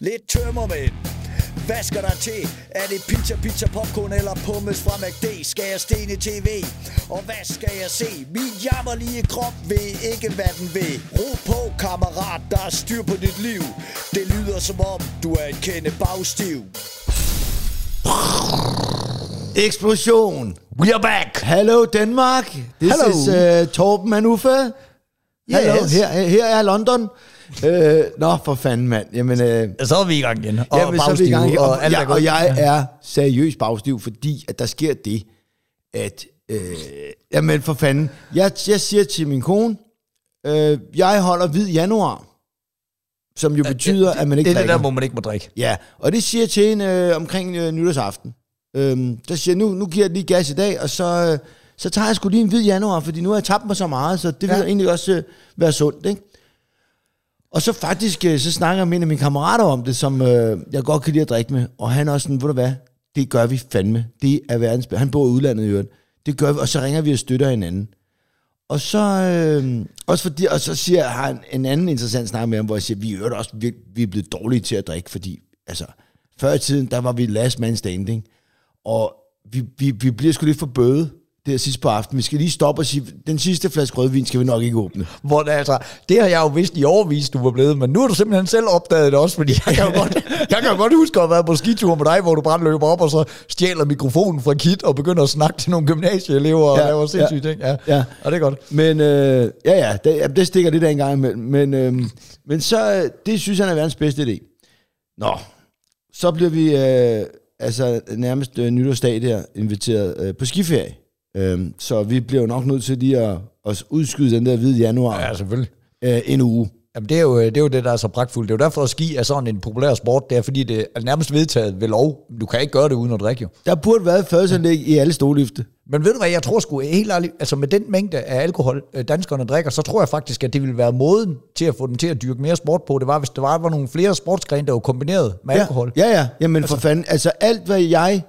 Lidt tømmermænd. Hvad skal der til? Er det pizza, pizza, popcorn eller pommes fra McD? Skal jeg stene tv? Og hvad skal jeg se? Min jammerlige krop ved ikke, hvad den vil. Ro på, kammerat, der er styr på dit liv. Det lyder som om, du er en kende bagstiv. Eksplosion. We are back! Hello Danmark. This Hello. is uh, Torben and Uffe. Hello. Yes. Her, her er London. Uh, nå, for fanden, mand. Jamen, uh, Så er vi i gang igen. Og jamen, så er vi i gang. Og, og jeg, og jeg er seriøs bagstiv, fordi at der sker det, at... Øh, jamen, for fanden. Jeg, jeg siger til min kone, øh, jeg holder hvid januar, som jo betyder, at man ikke Det er det der, hvor man ikke må drikke. Ja, og det siger jeg til hende øh, omkring øh, nytårsaften. Øhm, der siger jeg, nu, nu giver jeg lige gas i dag, og så, øh, så tager jeg sgu lige en hvid januar, fordi nu har jeg tabt mig så meget, så det vil Ja. egentlig også øh, være sundt, ikke? Og så faktisk, øh, så snakker jeg med en af mine kammerater om det, som øh, jeg godt kan lide at drikke med, og han er også sådan, ved du hvad, det gør vi fandme. Det er verdens. Han bor i udlandet i øvrigt. Det gør vi, og så ringer vi og støtter hinanden. Og så, øh, også fordi, og så siger jeg, har en, en anden interessant snak med ham, hvor jeg siger, vi er jo også vi, vi er blevet dårlige til at drikke, fordi altså, før i tiden, der var vi last man standing, og vi, vi, vi bliver sgu lidt for bøde der sidst på aftenen. Vi skal lige stoppe og sige, den sidste flaske rødvin skal vi nok ikke åbne. Hvor det, altså, det har jeg jo vidst i overvis, du var blevet, men nu har du simpelthen selv opdaget det også, fordi jeg kan jo godt, jeg kan jo godt huske at have været på skitur med dig, hvor du bare løber op og så stjæler mikrofonen fra Kit og begynder at snakke til nogle gymnasieelever og Ja, laver sindssyge ja, ting. Ja. ja. Og det er godt. Men øh, ja, ja, det, det stikker lidt af en gang imellem. Men, øh, men så, øh, det synes han er verdens bedste idé. Nå, så bliver vi øh, altså nærmest øh, nytårsdag der inviteret øh, på skiferie. Øh, så vi bliver jo nok nødt til lige at, at udskyde den der hvide januar Ja, selvfølgelig. øh, en uge. Jamen, det er, jo, det er jo det, der er så pragtfuldt. Det er jo derfor, at ski er sådan en populær sport. Det er, fordi det er nærmest vedtaget ved lov. Du kan ikke gøre det uden at drikke, jo. Der burde være fadelsanlæg i alle stolifte. Men ved du hvad, jeg tror sgu helt ærligt, altså med den mængde af alkohol, øh, danskerne drikker, så tror jeg faktisk, at det ville være måden til at få dem til at dyrke mere sport på. Det var, hvis der var, var nogle flere sportsgrene, der var kombineret med Ja, alkohol. ja, ja. Jamen altså, for fanden. Altså alt, hvad jeg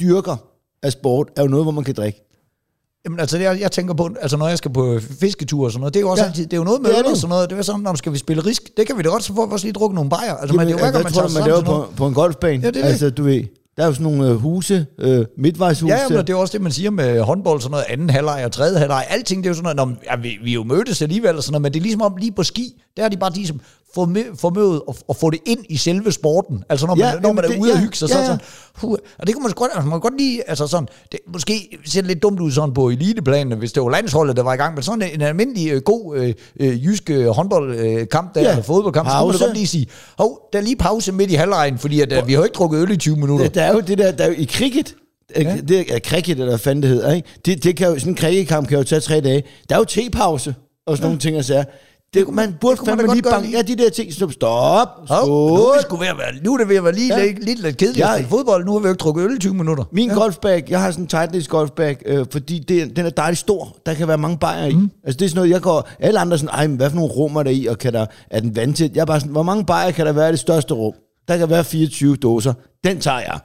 dyrker af sport, er jo noget, hvor man kan drikke. Jamen altså, jeg, jeg tænker på, altså når jeg skal på fisketur og sådan noget, det er jo også Ja, ja, altid, det er jo noget med øl og sådan noget. Det er sådan, når skal vi spille risk, det kan vi da godt, så får vi også lige drukke nogle bajer. Altså, Jamen, men det er jo ikke, at man tror man laver på, på en golfbane? Ja, det er det. altså, du ved, der er jo sådan nogle øh, huse, øh, midtvejshuse. Ja, og det er også det, man siger med håndbold, sådan noget anden halvleg og tredje halvleg. Alting, det er jo sådan noget, når, ja, vi, vi er jo mødtes alligevel og sådan noget, men det er ligesom om lige på ski, der er de bare ligesom formø- formødet at, at få det ind i selve sporten. Altså når man, Ja, når man er det- ude og ja, hygge sig, ja, så er ja. sådan, huh, og det kunne man godt, altså, man kan godt lide, altså sådan, det, måske ser det lidt dumt ud sådan på eliteplanen, hvis det var landsholdet, der var i gang, men sådan en, en almindelig øh, god øh, øh, jysk øh, håndboldkamp, der, Ja, eller fodboldkamp, så kunne man pause. godt lige sige, hov, der er lige pause midt i halvlejen, fordi at, øh, vi har jo ikke drukket øl i 20 minutter. Der, der er jo det der, der er jo i cricket. Ja. det er cricket, eller hvad fanden det hedder, ikke? Det, det kan jo, sådan en cricketkamp kan jo tage tre dage. Der er jo tepause og sådan ja. nogle ting og sager. Det, man burde man fandme lige banke, ja, de der ting, stop, stop, nu, er det ved at være, nu er det ved at være lige Ja. lidt, lidt, lidt kedeligt spille fodbold. Nu har vi jo ikke drukket øl i 20 minutter. Min ja. golfbag, jeg har sådan en Titleist golfbag, øh, fordi det, den er dejligt stor. Der kan være mange bajer i. Mm. Altså det er sådan noget, jeg går... Alle andre sådan, ej, men hvad for nogle rum er der i, og kan der, er den vandtæt? Jeg er bare sådan, hvor mange bajer kan der være i det største rum? Der kan være 24 dåser. Den tager jeg.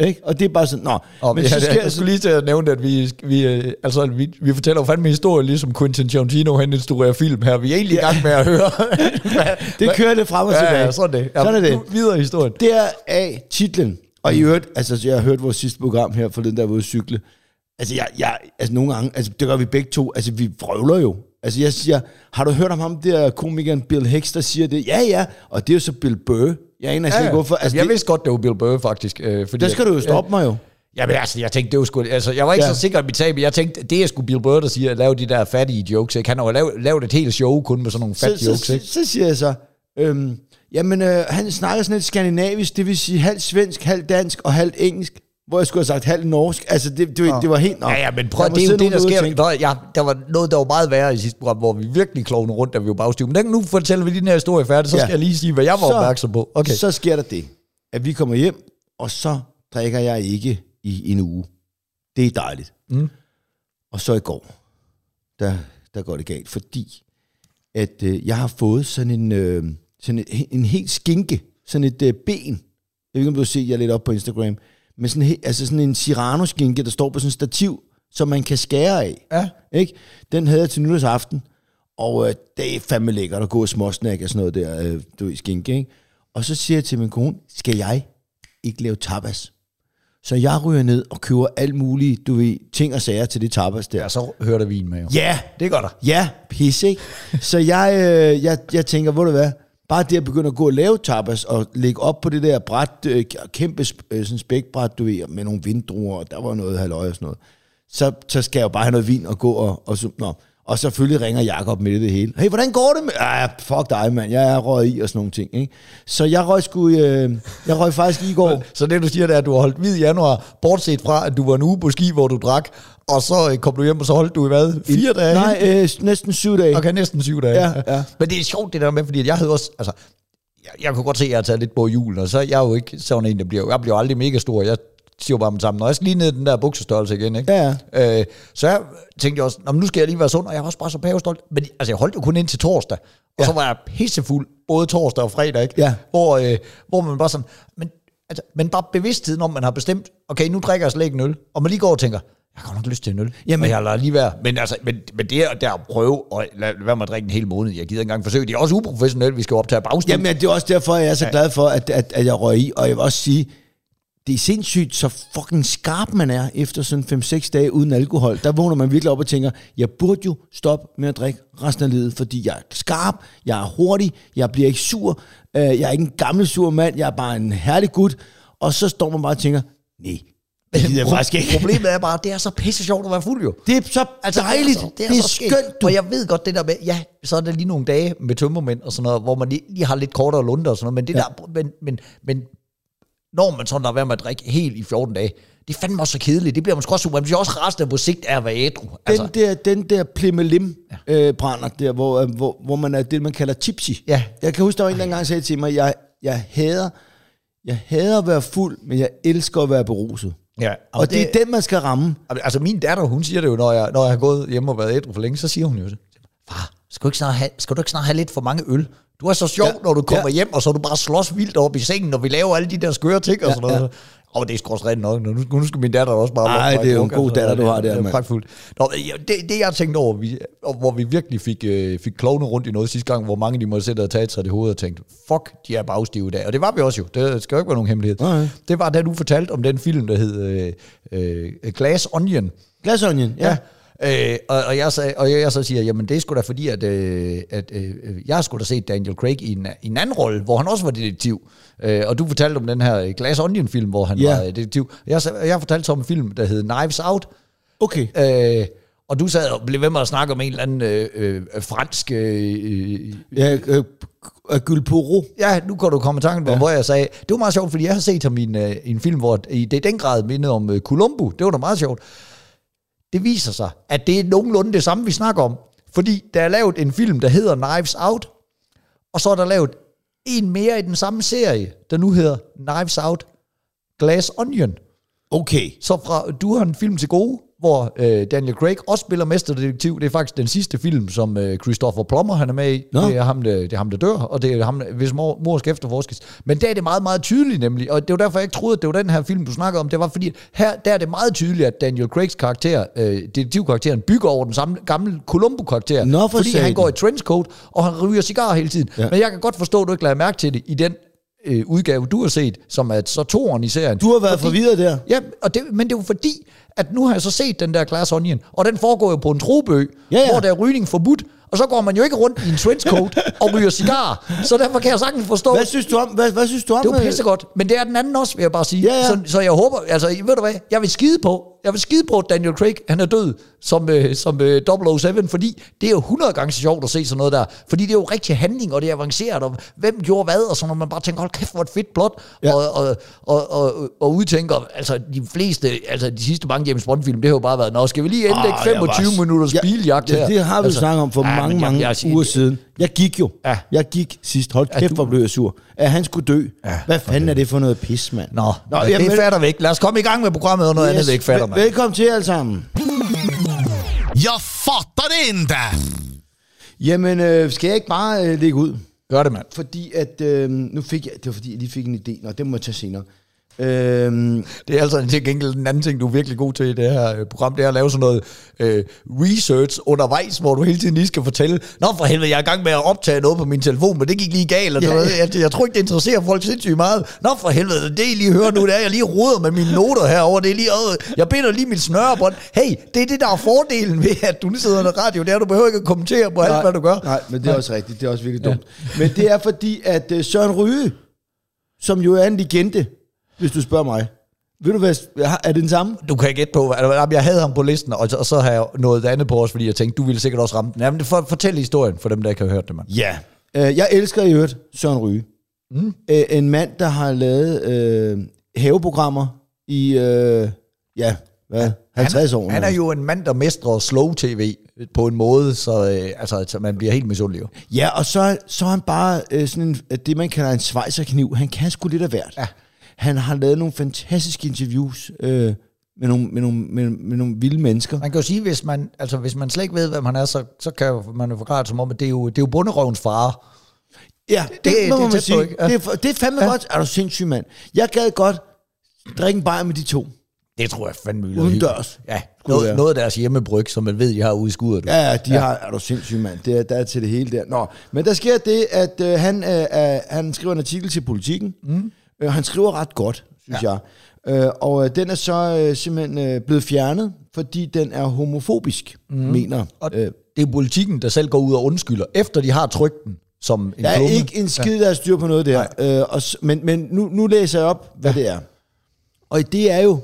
Ikke? Og det er bare sådan, nå. Og men, ja, det, jeg skulle lige til at nævne, at vi, vi, altså, vi, vi fortæller jo fandme historie, ligesom Quentin Tarantino, han instruerer film her. Vi er egentlig i gang med at høre. Det kører det frem og tilbage. Ja, ja, sådan det. Ja, Sådan er det. Videre historien. Deraf titlen. Og i øvrigt, altså jeg har hørt vores sidste program her forleden, der var ude cykle. Altså, jeg, jeg, altså nogle gange, altså det gør vi begge to, altså vi vrøvler jo. Altså jeg siger, har du hørt om ham der komikeren Bill Hicks, der siger det? Ja, ja, og det er jo så Bill Burr. Jeg aner ikke, hvorfor. Altså, jeg det, vidste godt, det var Bill Burr, faktisk. Øh, fordi, der skal du jo stoppe mig jo. Ja, men altså, jeg tænkte, det var sgu... Altså, jeg var ikke Ja. ja. så sikker i mit tab, men jeg tænkte, det er sgu Bill Burr, der siger, at lave de der fattige jokes, ikke? Han har jo lavet, lavet et helt show kun med sådan nogle fat Så, jokes, så, ikke? så, så siger jeg så, øhm, jamen øh, han snakker sådan lidt skandinavisk, det vil sige halvt svensk, halvt dansk og halvt engelsk. Hvor jeg skulle have sagt halvt norsk. Altså, det, det, det var helt nok. Ja, ja, men prøv, Der det er jo det, der sker. Der, ja, der var noget, der var meget værre i sidste program, hvor vi virkelig klovne rundt, da vi var bagstyr. Men den, nu fortæller vi den her historie færdig, så Ja. skal jeg lige sige, hvad jeg var Så- opmærksom på. Okay. Så sker der det, at vi kommer hjem, og så drikker jeg ikke i en uge. Det er dejligt. Mm. Og så i går, der, der går det galt, fordi at øh, jeg har fået sådan en, øh, sådan en, en helt skinke, sådan et øh, ben. Jeg ved ikke, om du har set, jeg er lidt op på Instagram. Men sådan, altså sådan en Cyrano-skinke, der står på sådan en stativ, som man kan skære af. Ja. Ikke? Den havde jeg til nytårsaften, og øh, det er fandme lækkert at gå og småsnack og sådan noget der, øh, du ved, skinke, ikke? Og så siger jeg til min kone, skal jeg ikke lave tapas? Så jeg ryger ned og køber alt muligt, du ved, ting og sager til det tapas der. Ja, så hører der vin med jo. Ja, Det gør der. Ja, pis, ikke? Så jeg, øh, jeg, jeg tænker, hvor du hvad, bare det at begynde at gå og lave tapas, og lægge op på det der bræt, øh, kæmpe øh, sådan spækbræt, du ved, med nogle vindruer, og der var noget halvøje og sådan noget. Så, så skal jeg jo bare have noget vin og gå og, og så, nå. Og selvfølgelig ringer Jakob med det hele. Hey, hvordan går det med... Ah, fuck dig, mand. Jeg er røget i og sådan nogle ting, ikke? Så jeg røg sgu... Øh, jeg røg faktisk i går. Så det du siger, det er, at du har holdt hvid i januar, bortset fra, at du var en uge på ski, hvor du drak, og så øh, kom du hjem, og så holdt du i hvad? Fire dage? Nej, øh, næsten syv dage. Okay, næsten syv dage. Ja, ja. Men det er sjovt det der med, fordi jeg havde også, altså, jeg, jeg kunne godt se, at jeg har taget lidt på julen, og så er jeg jo ikke sådan en, der bliver, jeg bliver aldrig mega stor, jeg siger bare med sammen, når jeg skal lige ned den der buksestørrelse igen, ikke? Ja, Øh, så jeg tænkte også, "Nå, men nu skal jeg lige være sund, og jeg var også bare så pavestolt. Men altså, jeg holdt jo kun ind til torsdag, og Ja. så var jeg pissefuld, både torsdag og fredag, ikke? Ja. Hvor, øh, hvor man bare sådan, men, altså, men bare bevidstheden om, man har bestemt, okay, nu drikker jeg slet ikke en øl, og man lige går og tænker, jeg har godt nok lyst til en øl. Jamen- jeg lader lige være. Men, altså, men, men det er der at prøve at lade være med at drikke en hel måned. Jeg gider ikke engang forsøge. Det er også uprofessionelt. Vi skal optage bagstil. Jamen, det er også derfor, jeg er så glad for, at, at, at jeg røg i. Og jeg vil også sige, det er sindssygt, så fucking skarp man er efter sådan 5-6 dage uden alkohol. Der vågner man virkelig op og tænker, jeg burde jo stoppe med at drikke resten af livet, fordi jeg er skarp, jeg er hurtig, jeg bliver ikke sur, øh, jeg er ikke en gammel sur mand, jeg er bare en herlig gut. Og så står man bare og tænker, nej, det gider jeg faktisk ikke. Problemet er bare, det er så pisse sjovt at være fuld jo. Det er så altså, dejligt, Det er, så, det er, det er så skønt, du. Og jeg ved godt det der med, ja, så er der lige nogle dage med tømmermænd og sådan noget, hvor man lige, lige har lidt kortere lunder og sådan noget, men det Ja. der, men, men, men når man sådan der være med at drikke helt i 14 dage, det er fandme også så kedeligt. Det bliver man sgu også. Man bliver også resten på sigt af at være ædru. Den der, den der plimmelim øh, brænder der, hvor, øh, hvor, hvor man er det, man kalder tipsy. Ja. Jeg kan huske, der var en, der engang sagde til mig, jeg, jeg hader, jeg hader at være fuld, men jeg elsker at være beruset. Ja. Og, og det, det er den, man skal ramme. Altså min datter, hun siger det jo, når jeg, når jeg har gået hjem og været ædru for længe, så siger hun jo, far, skal du ikke snart have, skal du ikke snart have lidt for mange øl? Du er så sjov, Ja, når du kommer ja. hjem, og så er du bare slås vildt op i sengen, når vi laver alle de der skøre ting og Ja, sådan noget. Ja. Og det er sgu også rent nok. Nu, nu skal min datter også bare... Ej, lov for det er jo en god datter, du har der, det er mand. pragtfuldt. Nå, det, det jeg tænkte over, vi, hvor vi virkelig fik, øh, fik klovne rundt i noget sidste gang, hvor mange de måtte sætte og tage sig det hoved og tænkte, fuck, de er bagstive i dag. Og det var vi også jo. Det skal jo ikke være nogen hemmelighed. Nej. Det var da du fortalte om den film, der hed øh, øh, Glass Onion. Glasonjen, ja. Ja. Øh, og, og, jeg så, og jeg, så siger, jamen det er sgu da fordi, at, øh, at øh, jeg har sgu da set Daniel Craig i en, i en anden rolle, hvor han også var detektiv. Øh, og du fortalte om den her Glass Onion film, hvor han Ja. var øh, detektiv. Jeg, jeg fortalte så om en film, der hed Knives Out. Okay. Øh, og du sad og blev ved med at snakke om en eller anden øh, øh, fransk... Øh, Ja, øh, øh, Gylporo. ja, nu kan du komme i tanken på, ja. hvor jeg sagde, det var meget sjovt, fordi jeg har set ham i en, øh, en film, hvor i det i den grad mindede om øh, Columbo. Det var da meget sjovt. Det viser sig, at det er nogenlunde det samme, vi snakker om. Fordi der er lavet en film, der hedder Knives Out, og så er der lavet en mere i den samme serie, der nu hedder Knives Out Glass Onion. Okay. Så fra, du har en film til gode, hvor øh, Daniel Craig også spiller mesterdetektiv. Det er faktisk den sidste film, som øh, Christopher Plummer han er med i. Nå. Det er, ham, der, det er ham, der dør, og det er ham, hvis mor, mor skal efterforskes. Men der er det meget, meget tydeligt nemlig, og det var derfor, jeg ikke troede, at det var den her film, du snakkede om. Det var fordi, her der er det meget tydeligt, at Daniel Craigs karakter, øh, detektivkarakteren, bygger over den samme gamle Columbo-karakter. Nå, for fordi han går i trenchcoat, og han ryger cigar hele tiden. Ja. Men jeg kan godt forstå, at du ikke lader mærke til det i den øh, udgave, du har set, som er så toeren i serien. Du har været forvirret der. Ja, og det, men det er jo fordi, at nu har jeg så set den der Glass Onion, og den foregår jo på en trobø, Ja, ja. hvor der er rygning forbudt, og så går man jo ikke rundt i en trenchcoat og ryger cigar, så derfor kan jeg sagtens forstå, Hvad synes du om, hvad, hvad synes du om det er jo øh, pissegodt, men det er den anden også, vil jeg bare sige. Ja, ja. Så, så jeg håber, altså ved du hvad, jeg vil skide på, jeg vil skide på, at Daniel Craig, han er død som, øh, som øh, 007, fordi det er jo 100 gange så sjovt at se sådan noget der, fordi det er jo rigtig handling, og det er avanceret, og hvem gjorde hvad, og så når man bare tænker, hold kæft, hvor et fedt plot, Ja. ja. og, og, og, og, og udtænker, altså de fleste, altså de sidste mange James Bond-film, det har jo bare været, nå, skal vi lige indlægge Ah, jeg 25 var- minutters Ja, biljagt ja, her? Det har vi altså, snakket om for ja, mange, men jeg- mange jeg- uger siden. Jeg gik jo. Ja. Jeg gik sidst. Hold kæft, du- hvor blev jeg sur. At han skulle dø. Ja, Hvad fanden er det for noget pis, mand? Nå, Nå jamen, det fatter vi ikke. Lad os komme i gang med programmet, og noget yes. andet, vi ikke fatter, vel- man. Velkommen til alle sammen. Jag fattar det inte! Jamen, øh, skal jeg ikke bare øh, lægge ud? Gør det, mand. Fordi at, øh, nu fik jeg, det var fordi, jeg lige fik en idé, og det må jeg tage senere. Øhm, Det er altså til gengæld en anden ting, du er virkelig god til i det her øh, program, det er at lave sådan noget øh, research undervejs, hvor du hele tiden lige skal fortælle, Nå for helvede, jeg er i gang med at optage noget på min telefon, men det gik lige galt. Eller Ja, noget. Jeg, jeg, tror ikke, det interesserer folk sindssygt meget. Nå for helvede, det I lige hører nu, det er, jeg lige roder med mine noter herover. Det er lige, øh, jeg binder lige mit snørebånd. Hey, det er det, der er fordelen ved, at du sidder i radio. Det er, at du behøver ikke at kommentere på alt, hvad du gør. Nej, men det er også rigtigt. Det er også virkelig dumt. Men det er fordi, at uh, Søren Ryge, som jo er en legende, hvis du spørger mig. Ved du hvad, er det den samme? Du kan gætte på, altså, jeg havde ham på listen, og, og så har jeg noget andet på os, fordi jeg tænkte, du ville sikkert også ramme den. Jamen, for, fortæl historien for dem, der ikke har hørt det, mand. Ja. Uh, jeg elsker i øvrigt Søren Ryge. Mm. Uh, en mand, der har lavet uh, haveprogrammer i, uh, ja, hvad, 50 han, år. Han er jo en mand, der mestrer slow-tv på en måde, så, øh, altså, så man bliver helt misundelig. Ja, og så, så er han bare øh, sådan en, det, man kalder en svejserkniv. Han kan sgu lidt af hvert. Ja. Han har lavet nogle fantastiske interviews øh, med, nogle, med, nogle, med, med nogle vilde mennesker. Man kan jo sige, hvis man, altså, hvis man slet ikke ved, hvem han er, så, så kan man jo forklare det som om, at det er jo, det er jo bunderøvens far. Ja, det, det- det, må det man på, sige. Ja. Det, er, det er fandme ja. godt. Er du sindssyg, mand? Jeg gad godt drikke en bajer med de to. Det tror jeg fandme vil Udendørs. Ja, Skulle noget, være. noget af deres hjemmebryg, som man ved, de har ude i skuddet. Ja, ja, de ja. har, er du sindssyg, mand. Det er, der er til det hele der. Nå, men der sker det, at øh, han, øh, øh, han skriver en artikel til politikken. Mm. Øh, han skriver ret godt, synes ja. jeg. Øh, og øh, den er så øh, simpelthen øh, blevet fjernet, fordi den er homofobisk, mm. mener. Og Øh, det er politikken, der selv går ud og undskylder, efter de har trykt den som en der er klumme. ikke en skid, der er styr på noget der. Øh, og, men men nu, nu læser jeg op, hvad ja. det er. Og det er jo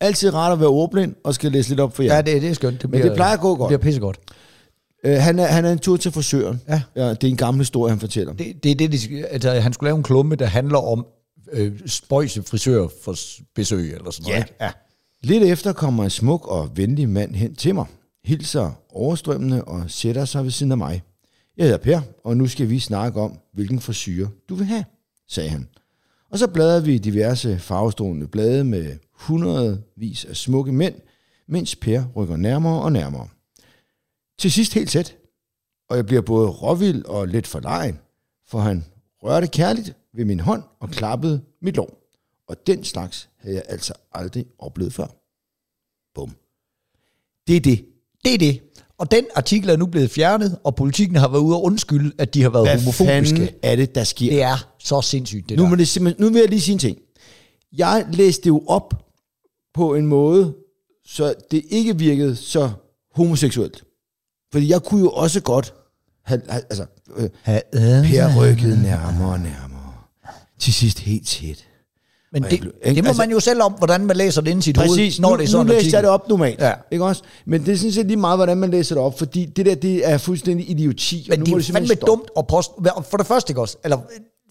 altid rart at være ordblind, og skal læse lidt op for jer. Ja, det, det er skønt. Det Men det plejer at gå godt. Det bliver pissegodt. Øh, han, er, han er en tur til frisøren. Ja. ja. Det er en gammel historie, han fortæller. Det, det er det, de, altså, han skulle lave en klumme, der handler om øh, spøjse frisør for besøg, eller sådan noget. ikke? ja. Lidt efter kommer en smuk og venlig mand hen til mig, hilser overstrømmende og sætter sig ved siden af mig. Jeg hedder Per, og nu skal vi snakke om, hvilken frisyr du vil have, sagde han. Og så bladrede vi i diverse farvestrålende blade med hundredvis af smukke mænd, mens Per rykker nærmere og nærmere. Til sidst helt tæt, og jeg bliver både råvild og lidt forlegen, for han rørte kærligt ved min hånd og klappede mit lår. Og den slags havde jeg altså aldrig oplevet før. Bum. Det er det. Det er det. Og den artikel er nu blevet fjernet, og politikken har været ude og undskylde, at de har været Hvad homofobiske. fanden er det, der sker? Det er så sindssygt, det nu, der. det nu vil jeg lige sige en ting. Jeg læste det jo op på en måde, så det ikke virkede så homoseksuelt. Fordi jeg kunne jo også godt have, have altså, øh, Per rykkede nærmere og nærmere. Til sidst helt tæt. Men Og det, blev- det må Altså- man jo selv om, hvordan man læser det ind i sit Præcis, hoved, når nu, det er sådan nu læste jeg det op normalt. Ja. Ikke også? Men det er sådan set lige meget, hvordan man læser det op, fordi det der, det er fuldstændig idioti. og Men nu det er fandme dumt at poste. For det første, ikke også? Eller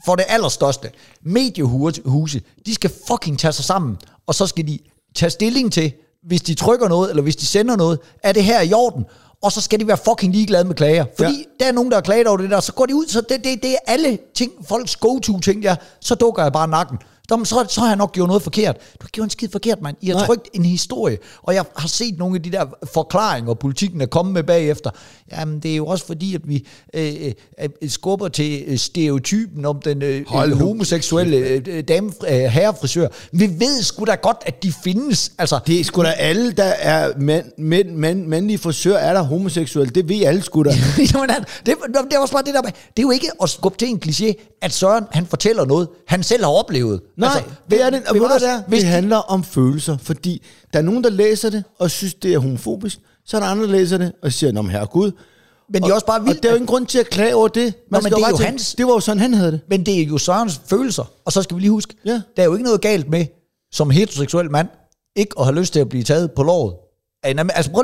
for det allerstørste. Mediehuse, de skal fucking tage sig sammen, og så skal de tage stilling til, hvis de trykker noget, eller hvis de sender noget, er det her i orden? Og så skal de være fucking ligeglade med klager. Fordi ja. der er nogen, der har klaget over det der, så går de ud, så det, det, det er alle ting, folks go-to-ting, ja, så dukker jeg bare nakken. Så, så har jeg nok gjort noget forkert. Du har gjort en skid forkert, mand. I har Nej. trykt en historie, og jeg har set nogle af de der forklaringer, politikken er kommet med bagefter. Jamen, det er jo også fordi, at vi øh, øh, skubber til øh, stereotypen om den øh, Hold øh, homoseksuelle øh, dame, øh, herrefrisør. Vi ved sgu da godt, at de findes. Altså, Det er sgu da alle, der er mænd, mænd, mænd, mandlige frisør, er der homoseksuelle. Det ved alle sgu da. Jamen, det, det er også bare det der med, det er jo ikke at skubbe til en kliché, at Søren, han fortæller noget, han selv har oplevet. Nej, altså, det er det. Og ved du, det, er? det de- handler om følelser, fordi der er nogen, der læser det og synes, det er homofobisk. Så er der andre, der læser det og siger, nå, men herregud. Men de er også bare Og vildt. der er jo ingen grund til at klage over det. Man men skal det er jo tænke, hans- Det var jo sådan, han havde det. Men det er jo Sørens følelser. Og så skal vi lige huske, Ja. der er jo ikke noget galt med, som heteroseksuel mand, ikke at have lyst til at blive taget på låret. Altså, prøv,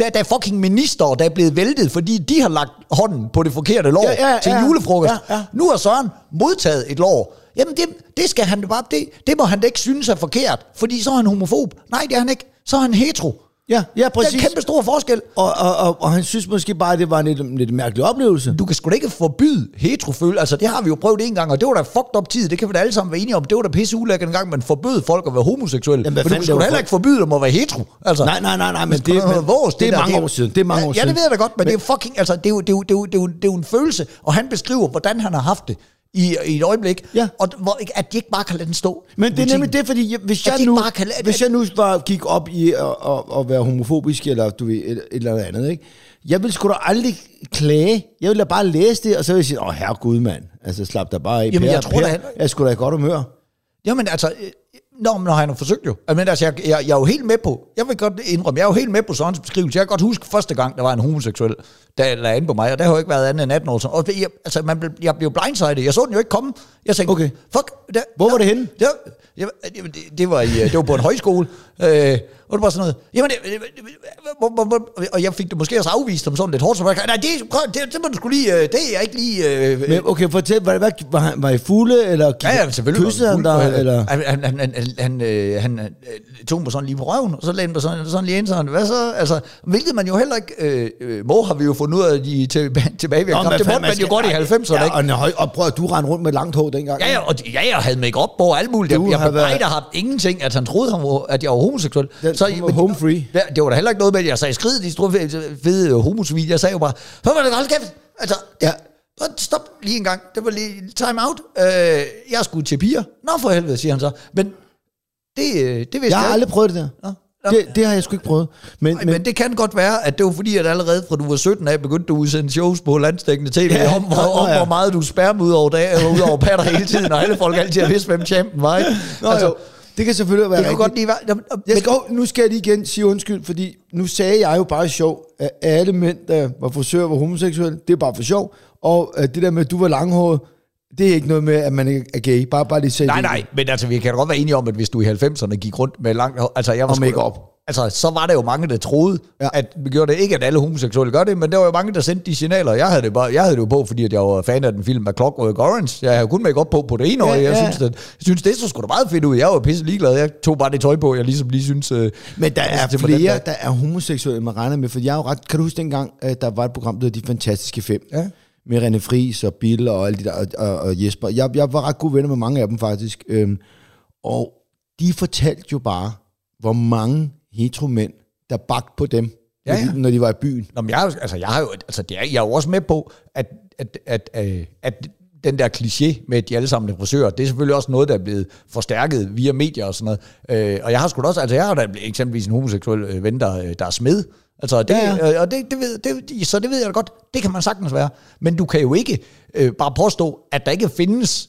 der, der er fucking minister, der er blevet væltet, fordi de har lagt hånden på det forkerte lår Ja, ja, til ja. julefrokost. Ja, ja. Nu har Søren modtaget et lår. Jamen, det, det skal han bare, det, det må han da ikke synes er forkert, fordi så er han homofob. Nej, det er han ikke. Så er han hetero. Ja, ja, Der er præcis. en kæmpe stor forskel. Og, og, og, og han synes måske bare, at det var en lidt, en lidt mærkelig oplevelse. Du kan sgu da ikke forbyde heteroføl. Altså, det har vi jo prøvet en gang, og det var da fucked up tid. Det kan vi da alle sammen være enige om. Det var da pisse ulækkert en gang, man forbød folk at være homoseksuelle. Jamen, Men du det var da heller ikke forbyde dem at være hetero. Altså, Nej, nej, nej, nej, men det, det, er men, vores, det er der. mange år siden. Det er mange ja, år Ja, siden. det ved jeg da godt, men, men det er fucking, altså, det er, jo, det, er jo, det, er jo, det, er jo, det er jo en følelse, og han beskriver, hvordan han har haft det i, i et øjeblik, Ja. og hvor, at de ikke bare kan lade den stå. Men det er nemlig det, fordi jeg- hvis jeg, nu, bare kan lade- hvis jeg nu bare gik op i at, at, at være homofobisk, eller du ved, et, et eller andet, ikke? Jeg vil sgu da aldrig klage. Jeg vil da bare læse det, og så vil jeg sige, åh, herregud, mand. Altså, slap dig bare af. Jamen, Per, jeg tror per, da- Jeg er sgu da i godt humør. Jamen altså, øh, Nå, men han har forsøgt jo. Men altså, jeg, jeg, jeg er jo helt med på, jeg vil godt indrømme, jeg er jo helt med på sådan en beskrivelse. Jeg kan godt huske første gang, der var en homoseksuel, der lagde an på mig, og der har jo ikke været andet end 18 år. Og jeg, altså, man blev, jeg blev blindsided. Jeg så den jo ikke komme. Jeg tænkte, Okay. fuck. Der, Hvor var der, det henne? Der, jeg, det, det, var i, øh, det var på en højskole. Øh, og det var sådan noget, jamen, det, det, det, og jeg fik det måske også afvist som sådan lidt hårdt, så var jeg, nej, det, det, det må du skulle lige, øh, det er jeg ikke lige... Øh, Men okay, fortæl, var, var, var, han- var I fulde, eller gik, Ja, ja, selvfølgelig. kyssede han var dig, eller? Han, han, han, han, han, øh, han øh, tog mig sådan lige på røven, og så lagde han mig sådan, sådan lige ind, sådan, hvad så? Altså, hvilket man jo heller ikke øh, øh, må, har vi jo fundet ud af de til, tilbage. Nå, Nå, men det måtte man jo godt i 90'erne, ja, ikke? og, og prøv at du rendte rundt med langt hår dengang. Ja, ja, og ja, jeg havde make op på alt muligt. Du Jeg, jeg har været- bebrejder ham ingenting, at han troede, han var, at jeg var homoseksuel. Den- du var home free. Ja, det var da heller ikke noget med, at jeg sagde skrid i store fede, fede homosvin. Jeg sagde jo bare, hør mig det, hold kæft. Altså, Ja. Stop lige en gang. Det var lige time out. Øh, jeg skulle til piger. Nå for helvede, siger han så. Men det, øh, det vidste Jeg har ikke. aldrig prøvet det der. Nå. Det, det har jeg sgu ikke prøvet. Men, Nej, men det kan godt være, at det var fordi, at allerede fra du var 17 af, begyndte du at udsende shows på landstækkende tv, Ja, ja, om, hvor, nå, om ja. hvor meget du spærmer ud over, dag, ud over patter hele tiden, og alle folk altid har vidst, hvem champion var. Ikke? Nå, altså, jo, det kan selvfølgelig være det rigtigt. godt lige være... Jamen, Jeg skal, nu skal jeg lige igen sige undskyld, fordi nu sagde jeg jo bare sjov, at alle mænd, der var frisører, var homoseksuelle. Det er bare for sjov. Og at det der med, at du var langhåret, det er ikke noget med, at man er gay. Bare, bare lige sige Nej, nej, men altså, vi kan godt være enige om, at hvis du i 90'erne gik rundt med langt hår, altså jeg var Og make-up. Altså, så var der jo mange, der troede, Ja. at vi gjorde det. Ikke, at alle homoseksuelle gør det, men der var jo mange, der sendte de signaler. Jeg havde det, bare, jeg havde det jo på, fordi at jeg var fan af den film af Clockwork Orange. Jeg havde kun make op på på det ene Ja, øje. Jeg, ja. synes, det, jeg synes, det så sgu da meget fedt ud. Jeg var pisse ligeglad. Jeg tog bare det tøj på, jeg ligesom lige synes... Øh, Men der er til på den flere, der. der er homoseksuelle, man regner med. For jeg er jo ret... Kan du huske dengang, at der var et program, der hed De Fantastiske Fem? Ja. Med René Friis og Bill og alle de der, og, og, og Jesper. Jeg, jeg var ret gode venner med mange af dem faktisk. Øhm, og de fortalte jo bare, hvor mange heteromænd, der bagte på dem, Ja, når, ja. de, når de var i byen. Nå, men jeg, altså, jeg, har jo, altså, det er, jeg er jo også med på, at, at, at, at, at den der kliché med, at de alle sammen er frisører, det er selvfølgelig også noget, der er blevet forstærket via medier og sådan noget. Øh, og jeg har sgu også, altså jeg har da eksempelvis en homoseksuel øh, ven, der, øh, der er smed. Altså, det, Ja, ja, ja. Og det, det ved, det, så det ved jeg da godt, det kan man sagtens være. Men du kan jo ikke øh, bare påstå, at der ikke findes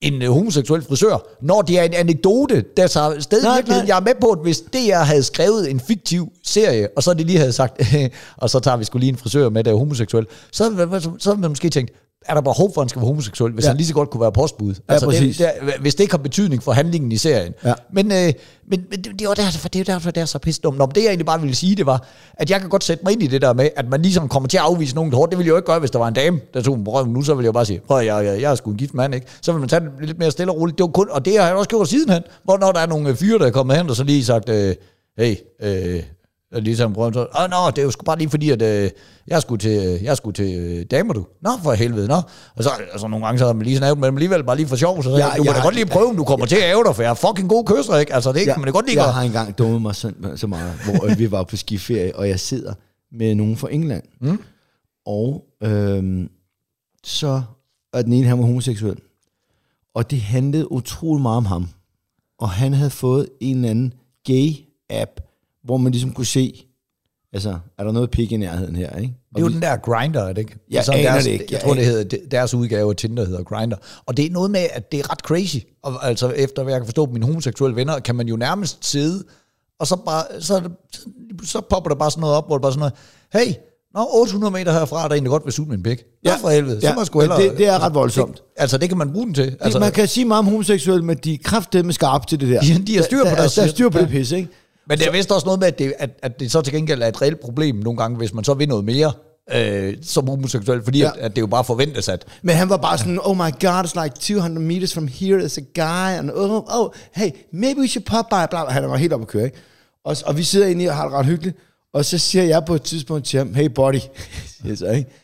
en øh, homoseksuel frisør, når det er en anekdote, der tager sted i Nej, virkeligheden. nej. Jeg er med på, at hvis DR havde skrevet en fiktiv serie, og så de lige havde sagt, og så tager vi skulle lige en frisør med, der er homoseksuel, så, så, så havde man måske tænkt, er der behov for, at han skal være homoseksuel, hvis Ja. han lige så godt kunne være postbud? Altså, præcis. det, det, hvis det ikke har betydning for handlingen i serien. Ja. Men, øh, men, men det, det, var derfor, det er jo derfor, det er så pisse dumt. Nå, det jeg egentlig bare ville sige, det var, at jeg kan godt sætte mig ind i det der med, at man ligesom kommer til at afvise nogen hårdt. Det ville jeg jo ikke gøre, hvis der var en dame, der tog mig på røven nu, så ville jeg bare sige, prøv jeg, jeg, jeg er sgu en gift mand, ikke? Så vil man tage det lidt mere stille og roligt. Det var kun, og det har jeg også gjort sidenhen, hvor når der er nogle øh, fyre, der er kommet hen, og så lige sagt, øh, hey, øh, og ligesom prøvet, så, Åh, nå, det er jo sgu bare lige fordi, at øh, jeg skulle til, jeg skulle til øh, damer, du. Nå, for helvede, nå. Og så altså, nogle gange, så har man lige snakket med dem alligevel, bare lige for sjov, så Ja, ja, du jeg da godt lige prøve, om du kommer til at æve dig, for jeg er fucking god kysser, ikke? Altså, det kan man da godt lige jeg har engang dummet mig så, så meget, hvor øh, vi var på skiferie, og jeg sidder med nogen fra England. Mm. Og øhm, så er den ene, han var homoseksuel. Og det handlede utrolig meget om ham. Og han havde fået en eller anden gay-app, hvor man ligesom kunne se, altså, er der noget pik i nærheden her, ikke? Det er jo den der Grinder, er det ikke? Jeg Sådan aner deres, det ikke. Jeg Jeg tror, det hedder, det- deres udgave af Tinder hedder Grinder. Og det er noget med, at det er ret crazy. Og, altså, efter hvad jeg kan forstå på mine homoseksuelle venner, kan man jo nærmest sidde, og så, bare, så, det- så, så popper der bare sådan noget op, hvor det bare sådan noget, hey, Nå, 800 meter herfra, der er egentlig godt vil suge min pik. Nå, Ja. for helvede. Så Ja, må jeg sgu hellere... det- det er ret voldsomt. Det, altså, det kan man bruge den til. Altså, man kan sige meget om homoseksuelle, men de er kraftedeme skarpe til det der. Ja, de har styr på der, der, deres der er styr på Ja. det pis, ikke? Men det er vist også noget med, at det, at, at det så til gengæld er et reelt problem nogle gange, hvis man så vil noget mere øh, som homoseksuel, fordi Ja. at, at det jo bare forventes, at Men han var bare sådan, oh my god, it's like 200 meters from here, there's a guy, and oh, oh, hey, maybe we should pop by, bla. Han var helt oppe at køre, ikke? Og, og vi sidder inde i og har det ret hyggeligt, og så siger jeg på et tidspunkt til ham, hey buddy, jeg så, ikke?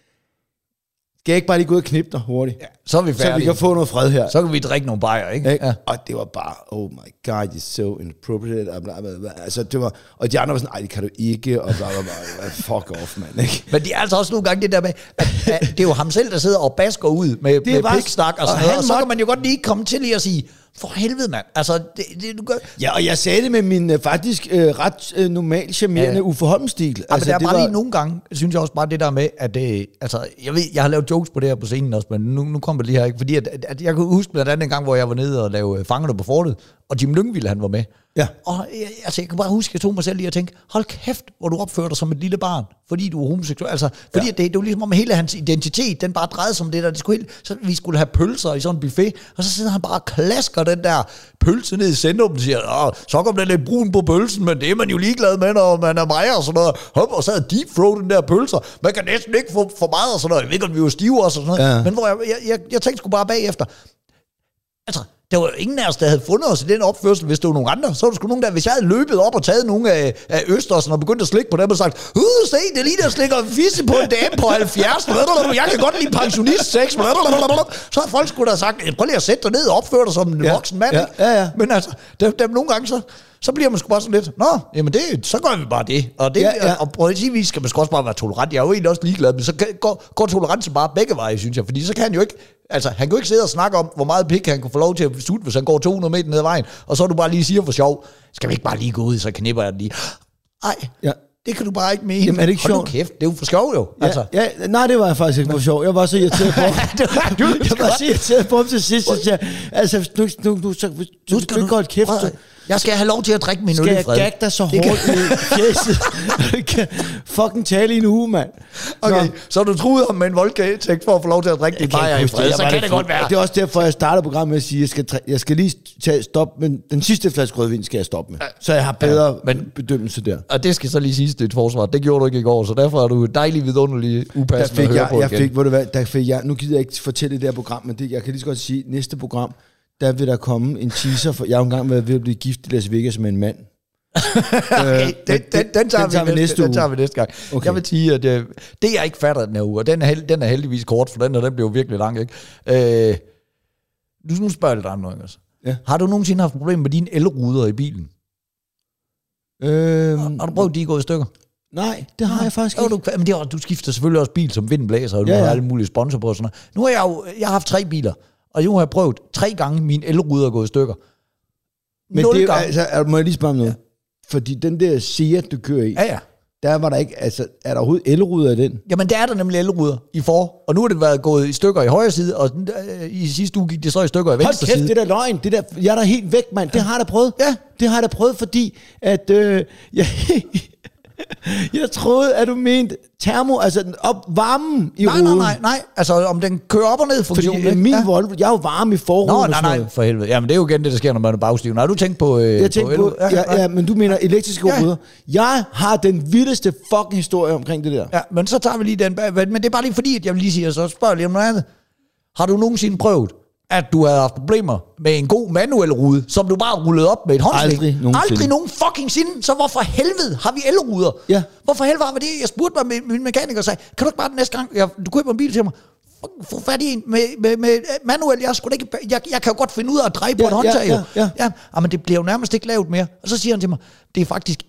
Skal jeg ikke bare lige gå ud og knippe dig hurtigt? Ja, Så er vi så vi færdige. kan få noget fred her. Så kan vi drikke nogle bajer, ikke? Ikke? Ja. Og det var bare, oh my god, you're so inappropriate. Og, bla, bla, bla. Altså, det var, og de andre var sådan, ej, det kan du ikke, og bla, bla, bla. Fuck off, mand. Ikke? Men det er altså også nogle gange det der med, at, at det er jo ham selv, der sidder og basker ud med, med var- piksnak og og sådan noget, han og så måtte- kan man jo godt lige komme til lige at sige, for helvede mand, altså, det, det du gør... Ja, og jeg sagde det med min øh, faktisk øh, ret øh, normal, charmerende Ja. Holm-stil. Altså, men der er det bare var... lige nogle gange, synes jeg også bare det der med, at det, altså, jeg ved, jeg har lavet jokes på det her på scenen også, men nu, nu kommer det lige her, ikke? fordi at, at, jeg kan huske blandt andet en gang, hvor jeg var nede og lavede Fangerne på fortet, og Jim Lyngvild, han var med. Ja. Og jeg, altså, jeg kan bare huske, at jeg tog mig selv lige og tænkte, hold kæft, hvor du opfører dig som et lille barn, fordi du er homoseksuel. Altså, fordi ja. det, det var ligesom om hele hans identitet, den bare drejede sig om det der. Det skulle helt, så vi skulle have pølser i sådan en buffet, og så sidder han bare og klasker den der pølse ned i centrum og siger, Åh, så kom der lidt brun på pølsen, men det er man jo ligeglad med, når man er mig og sådan noget. Hop, og så havde deep throat den der pølser. Man kan næsten ikke få for meget og sådan noget. Jeg ved ikke, om vi var stive og sådan noget. Ja. Men hvor jeg, jeg, jeg, jeg tænkte sgu bare bagefter, Altså, der var ingen af os, der havde fundet os i den opførsel, hvis det var nogen andre. Så var der sgu nogen der, hvis jeg havde løbet op og taget nogle af, af Østersen og begyndt at slikke på dem og sagt, uh, se, det er lige der slikker en fisse på en dame på 70, jeg kan godt lide pensionist-sex, så har folk skulle da sagt, prøv lige at sætte dig ned og opføre dig som en Ja, voksen mand. ja, ja, ja. Men altså, der, der, nogle gange så, så bliver man sgu bare sådan lidt, nå, jamen det, så gør vi bare det. Og, det, Ja, ja. og på vis skal man sgu også bare være tolerant. Jeg er jo egentlig også ligeglad, men så går, går tolerancen bare begge veje, synes jeg. Fordi så kan han jo ikke, altså han kan jo ikke sidde og snakke om, hvor meget pik han kunne få lov til at sutte, hvis han går 200 meter ned ad vejen, og så du bare lige siger for sjov, skal vi ikke bare lige gå ud, så knipper jeg den lige. Ej, Ja. det kan du bare ikke mene. Jamen, er det ikke Hold nu sjovt? kæft, det er jo for sjov jo. Ja, Altså. ja, nej, det var jeg faktisk ikke for sjov. Jeg var så irriteret på ham. jeg var så irriteret på ham til sidst. Så jeg, altså, nu, nu, nu, så, du, du skal ikke holde kæft. Prøv Så, at- Jeg skal have lov til at drikke min øl skal i jeg fred. gagge dig så Det kan- hårdt? Du kan fucking tale i en uge, mand. Okay, Nå. så du truede ham med en voldtægt for at få lov til at drikke din Jeg bajer i fred, Jeg så var kan det fuld. godt være. Det er også derfor, jeg starter programmet med at sige, at jeg skal, jeg skal lige tage stop, men den sidste flaske rødvin skal jeg stoppe med. Så jeg har bedre ja, men- bedømmelse der. Og det skal så lige siges, det er et forsvar. Det gjorde du ikke i går, så derfor er du dejlig vidunderlig Der upassende fik at høre jeg, på jeg igen. fik, ved du hvad, der fik jeg, nu gider jeg ikke fortælle det her program, men det, jeg kan lige så godt sige, næste program, der vil der komme en teaser, for jeg har jo engang været ved at blive gift i Las Vegas med en mand. Okay, Øh, den, den, den, tager, den tager vi næste Den uge. tager vi næste gang. Okay. Jeg vil sige, at øh, det jeg ikke fatter den her uge, og den er, held, den er heldigvis kort, for den her, den blev virkelig lang, ikke? Øh, nu, nu spørger jeg lidt andre, ikke? Ja. Har du nogensinde haft problemer med dine elruder i bilen? Øhm, Har du prøvet, at de er gået i stykker? nej, det har jeg faktisk Jo, ikke. du, men det er, du skifter selvfølgelig også bil, som vinden blæser, og du Ja, ja, har alle mulige sponsor på og sådan noget. Nu har jeg jo jeg har haft tre biler, og nu har jeg prøvet tre gange, mine elruder er gået i stykker. Men Nul det, gange. altså, er- må jeg lige spørge om noget? Fordi den der Seat, du kører i, Ja, ja. der var der ikke, altså, er der overhovedet elruder i den? Jamen, der er der nemlig elruder i for, og nu har det været gået i stykker i højre side, og øh, i sidste uge gik det så i stykker i venstre Hold kæft, side. det der løgn. Det der, jeg er da helt væk, mand. Det har jeg da prøvet. Ja. Det har jeg da prøvet, fordi at, øh, jeg, jeg troede, at du mente termo, altså den op varmen i Nej, ruden. nej, nej, nej. Altså, om den kører op og ned Fordi funktionen. øh, min ja. Volvo, jeg er jo varm i forruden Nå, nej, nej, noget. for helvede. Jamen, det er jo igen det, der sker, når man er bagstiv. Nej, du tænkt på... Øh, Jeg tænkte på, el- ja, ja, men du mener elektriske Ja. ruder. Jeg har den vildeste fucking historie omkring det der. Ja, men så tager vi lige den bag. Men det er bare lige fordi, at jeg vil lige sige, så spørger lige om noget andet. Har du nogensinde prøvet, at du havde haft problemer med en god manuel rude, som du bare rullede op med et håndsving? Aldrig nogensinde. Aldrig nogen fucking sinde. Så hvorfor helvede har vi elruder? Ja. Hvorfor helvede har vi det? Jeg spurgte mig min, mekaniker og sagde, kan du ikke bare den næste gang, jeg, du køber en bil til mig, få fat i en med, med, med manuel, jeg, skulle ikke, jeg, jeg kan jo godt finde ud af at dreje på Ja, et håndtag. ja, ja, ja. ja. ja men det bliver jo nærmest ikke lavet mere. Og så siger han til mig, det er faktisk,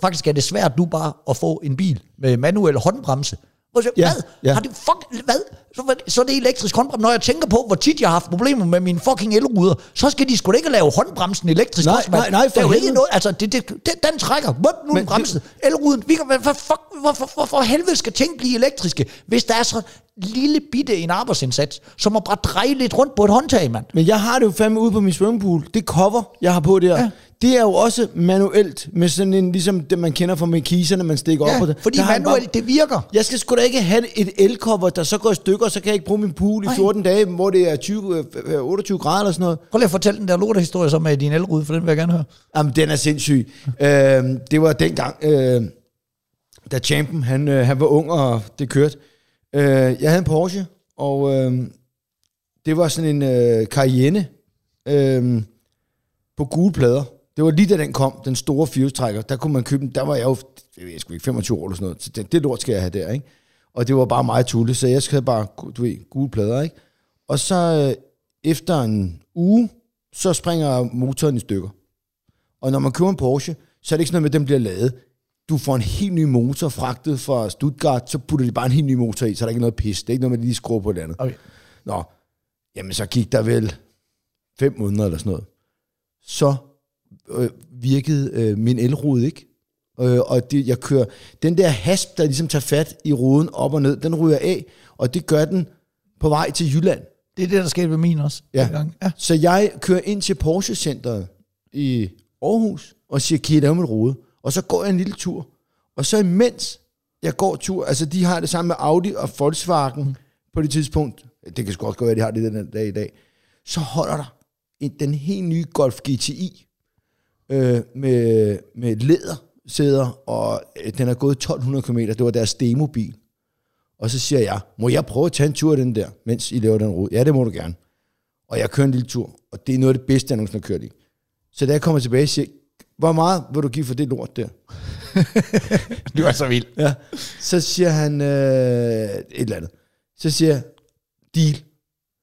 faktisk er det svært nu bare at få en bil med manuel håndbremse. Hvor jeg, Ja, hvad? ja. Har det fuck, hvad? Så, så er det elektrisk håndbremse. Når jeg tænker på, hvor tit jeg har haft problemer med mine fucking elruder, så skal de sgu da ikke lave håndbremsen elektrisk Nej, også, nej, nej, for Det er jo ikke noget, altså, det, det, det, den trækker. Wup, nu er den bremset. Elruden, vi kan, hvad, hvad, fuck, hvorfor, hvorfor helvede skal ting blive elektriske, hvis der er så lille bitte en arbejdsindsats, som at bare dreje lidt rundt på et håndtag, mand. Men jeg har det jo fandme ude på min swimmingpool. Det cover, jeg har på der. Ja. Ja. Det er jo også manuelt, med sådan en, ligesom det man kender fra markiserne, man stikker op på Ja, det. fordi Der manuelt, det virker. Jeg skal sgu da ikke have et elcover, der så går i stykker, så kan jeg ikke bruge min pool i Nej. 14 dage, hvor det er 20, øh, 28 grader eller sådan noget. Prøv lige at fortælle den der lortehistorie så med din elrude, for den vil jeg gerne høre. Jamen, den er sindssyg. øh, det var dengang, øh, da Champen, han, øh, han var ung, og det kørte. Øh, jeg havde en Porsche, og øh, det var sådan en øh, Cayenne øh, på gule plader. Det var lige da den kom, den store firehjulstrækker. Der kunne man købe den. Der var jeg jo, jeg ved sgu ikke, 25 år eller sådan noget. Så det, det lort skal jeg have der, ikke? Og det var bare meget tulle, så jeg havde bare, du ved, gule plader, ikke? Og så øh, efter en uge, så springer motoren i stykker. Og når man køber en Porsche, så er det ikke sådan noget med, at den bliver lavet. Du får en helt ny motor fragtet fra Stuttgart, så putter de bare en helt ny motor i, så er der ikke noget pis. Det er ikke noget med, at de lige skruer på det andet. Okay. Nå, jamen så gik der vel fem måneder eller sådan noget. Så øh, virkede øh, min elrude ikke. Øh, og det, jeg kører, den der hasp, der ligesom tager fat i ruden op og ned, den ryger af, og det gør den på vej til Jylland. Det er det, der skete med min også. Ja. dengang. ja. Så jeg kører ind til Porsche Centeret i Aarhus, og siger, kan I lave min rode? Og så går jeg en lille tur. Og så imens jeg går tur, altså de har det sammen med Audi og Volkswagen på det tidspunkt, det kan sgu også godt være, at de har det den dag i dag, så holder der en, den helt nye Golf GTI øh, med, med lædersæder, og øh, den er gået 1200 km, det var deres demobil. Og så siger jeg, må jeg prøve at tage en tur af den der, mens I laver den rode? Ja, det må du gerne. Og jeg kører en lille tur, og det er noget af det bedste, jeg nogensinde har kørt i. Så da jeg kommer tilbage, siger hvor meget vil du give for det lort der? Du er så vild. Ja. Så siger han øh, et eller andet. Så siger jeg, deal.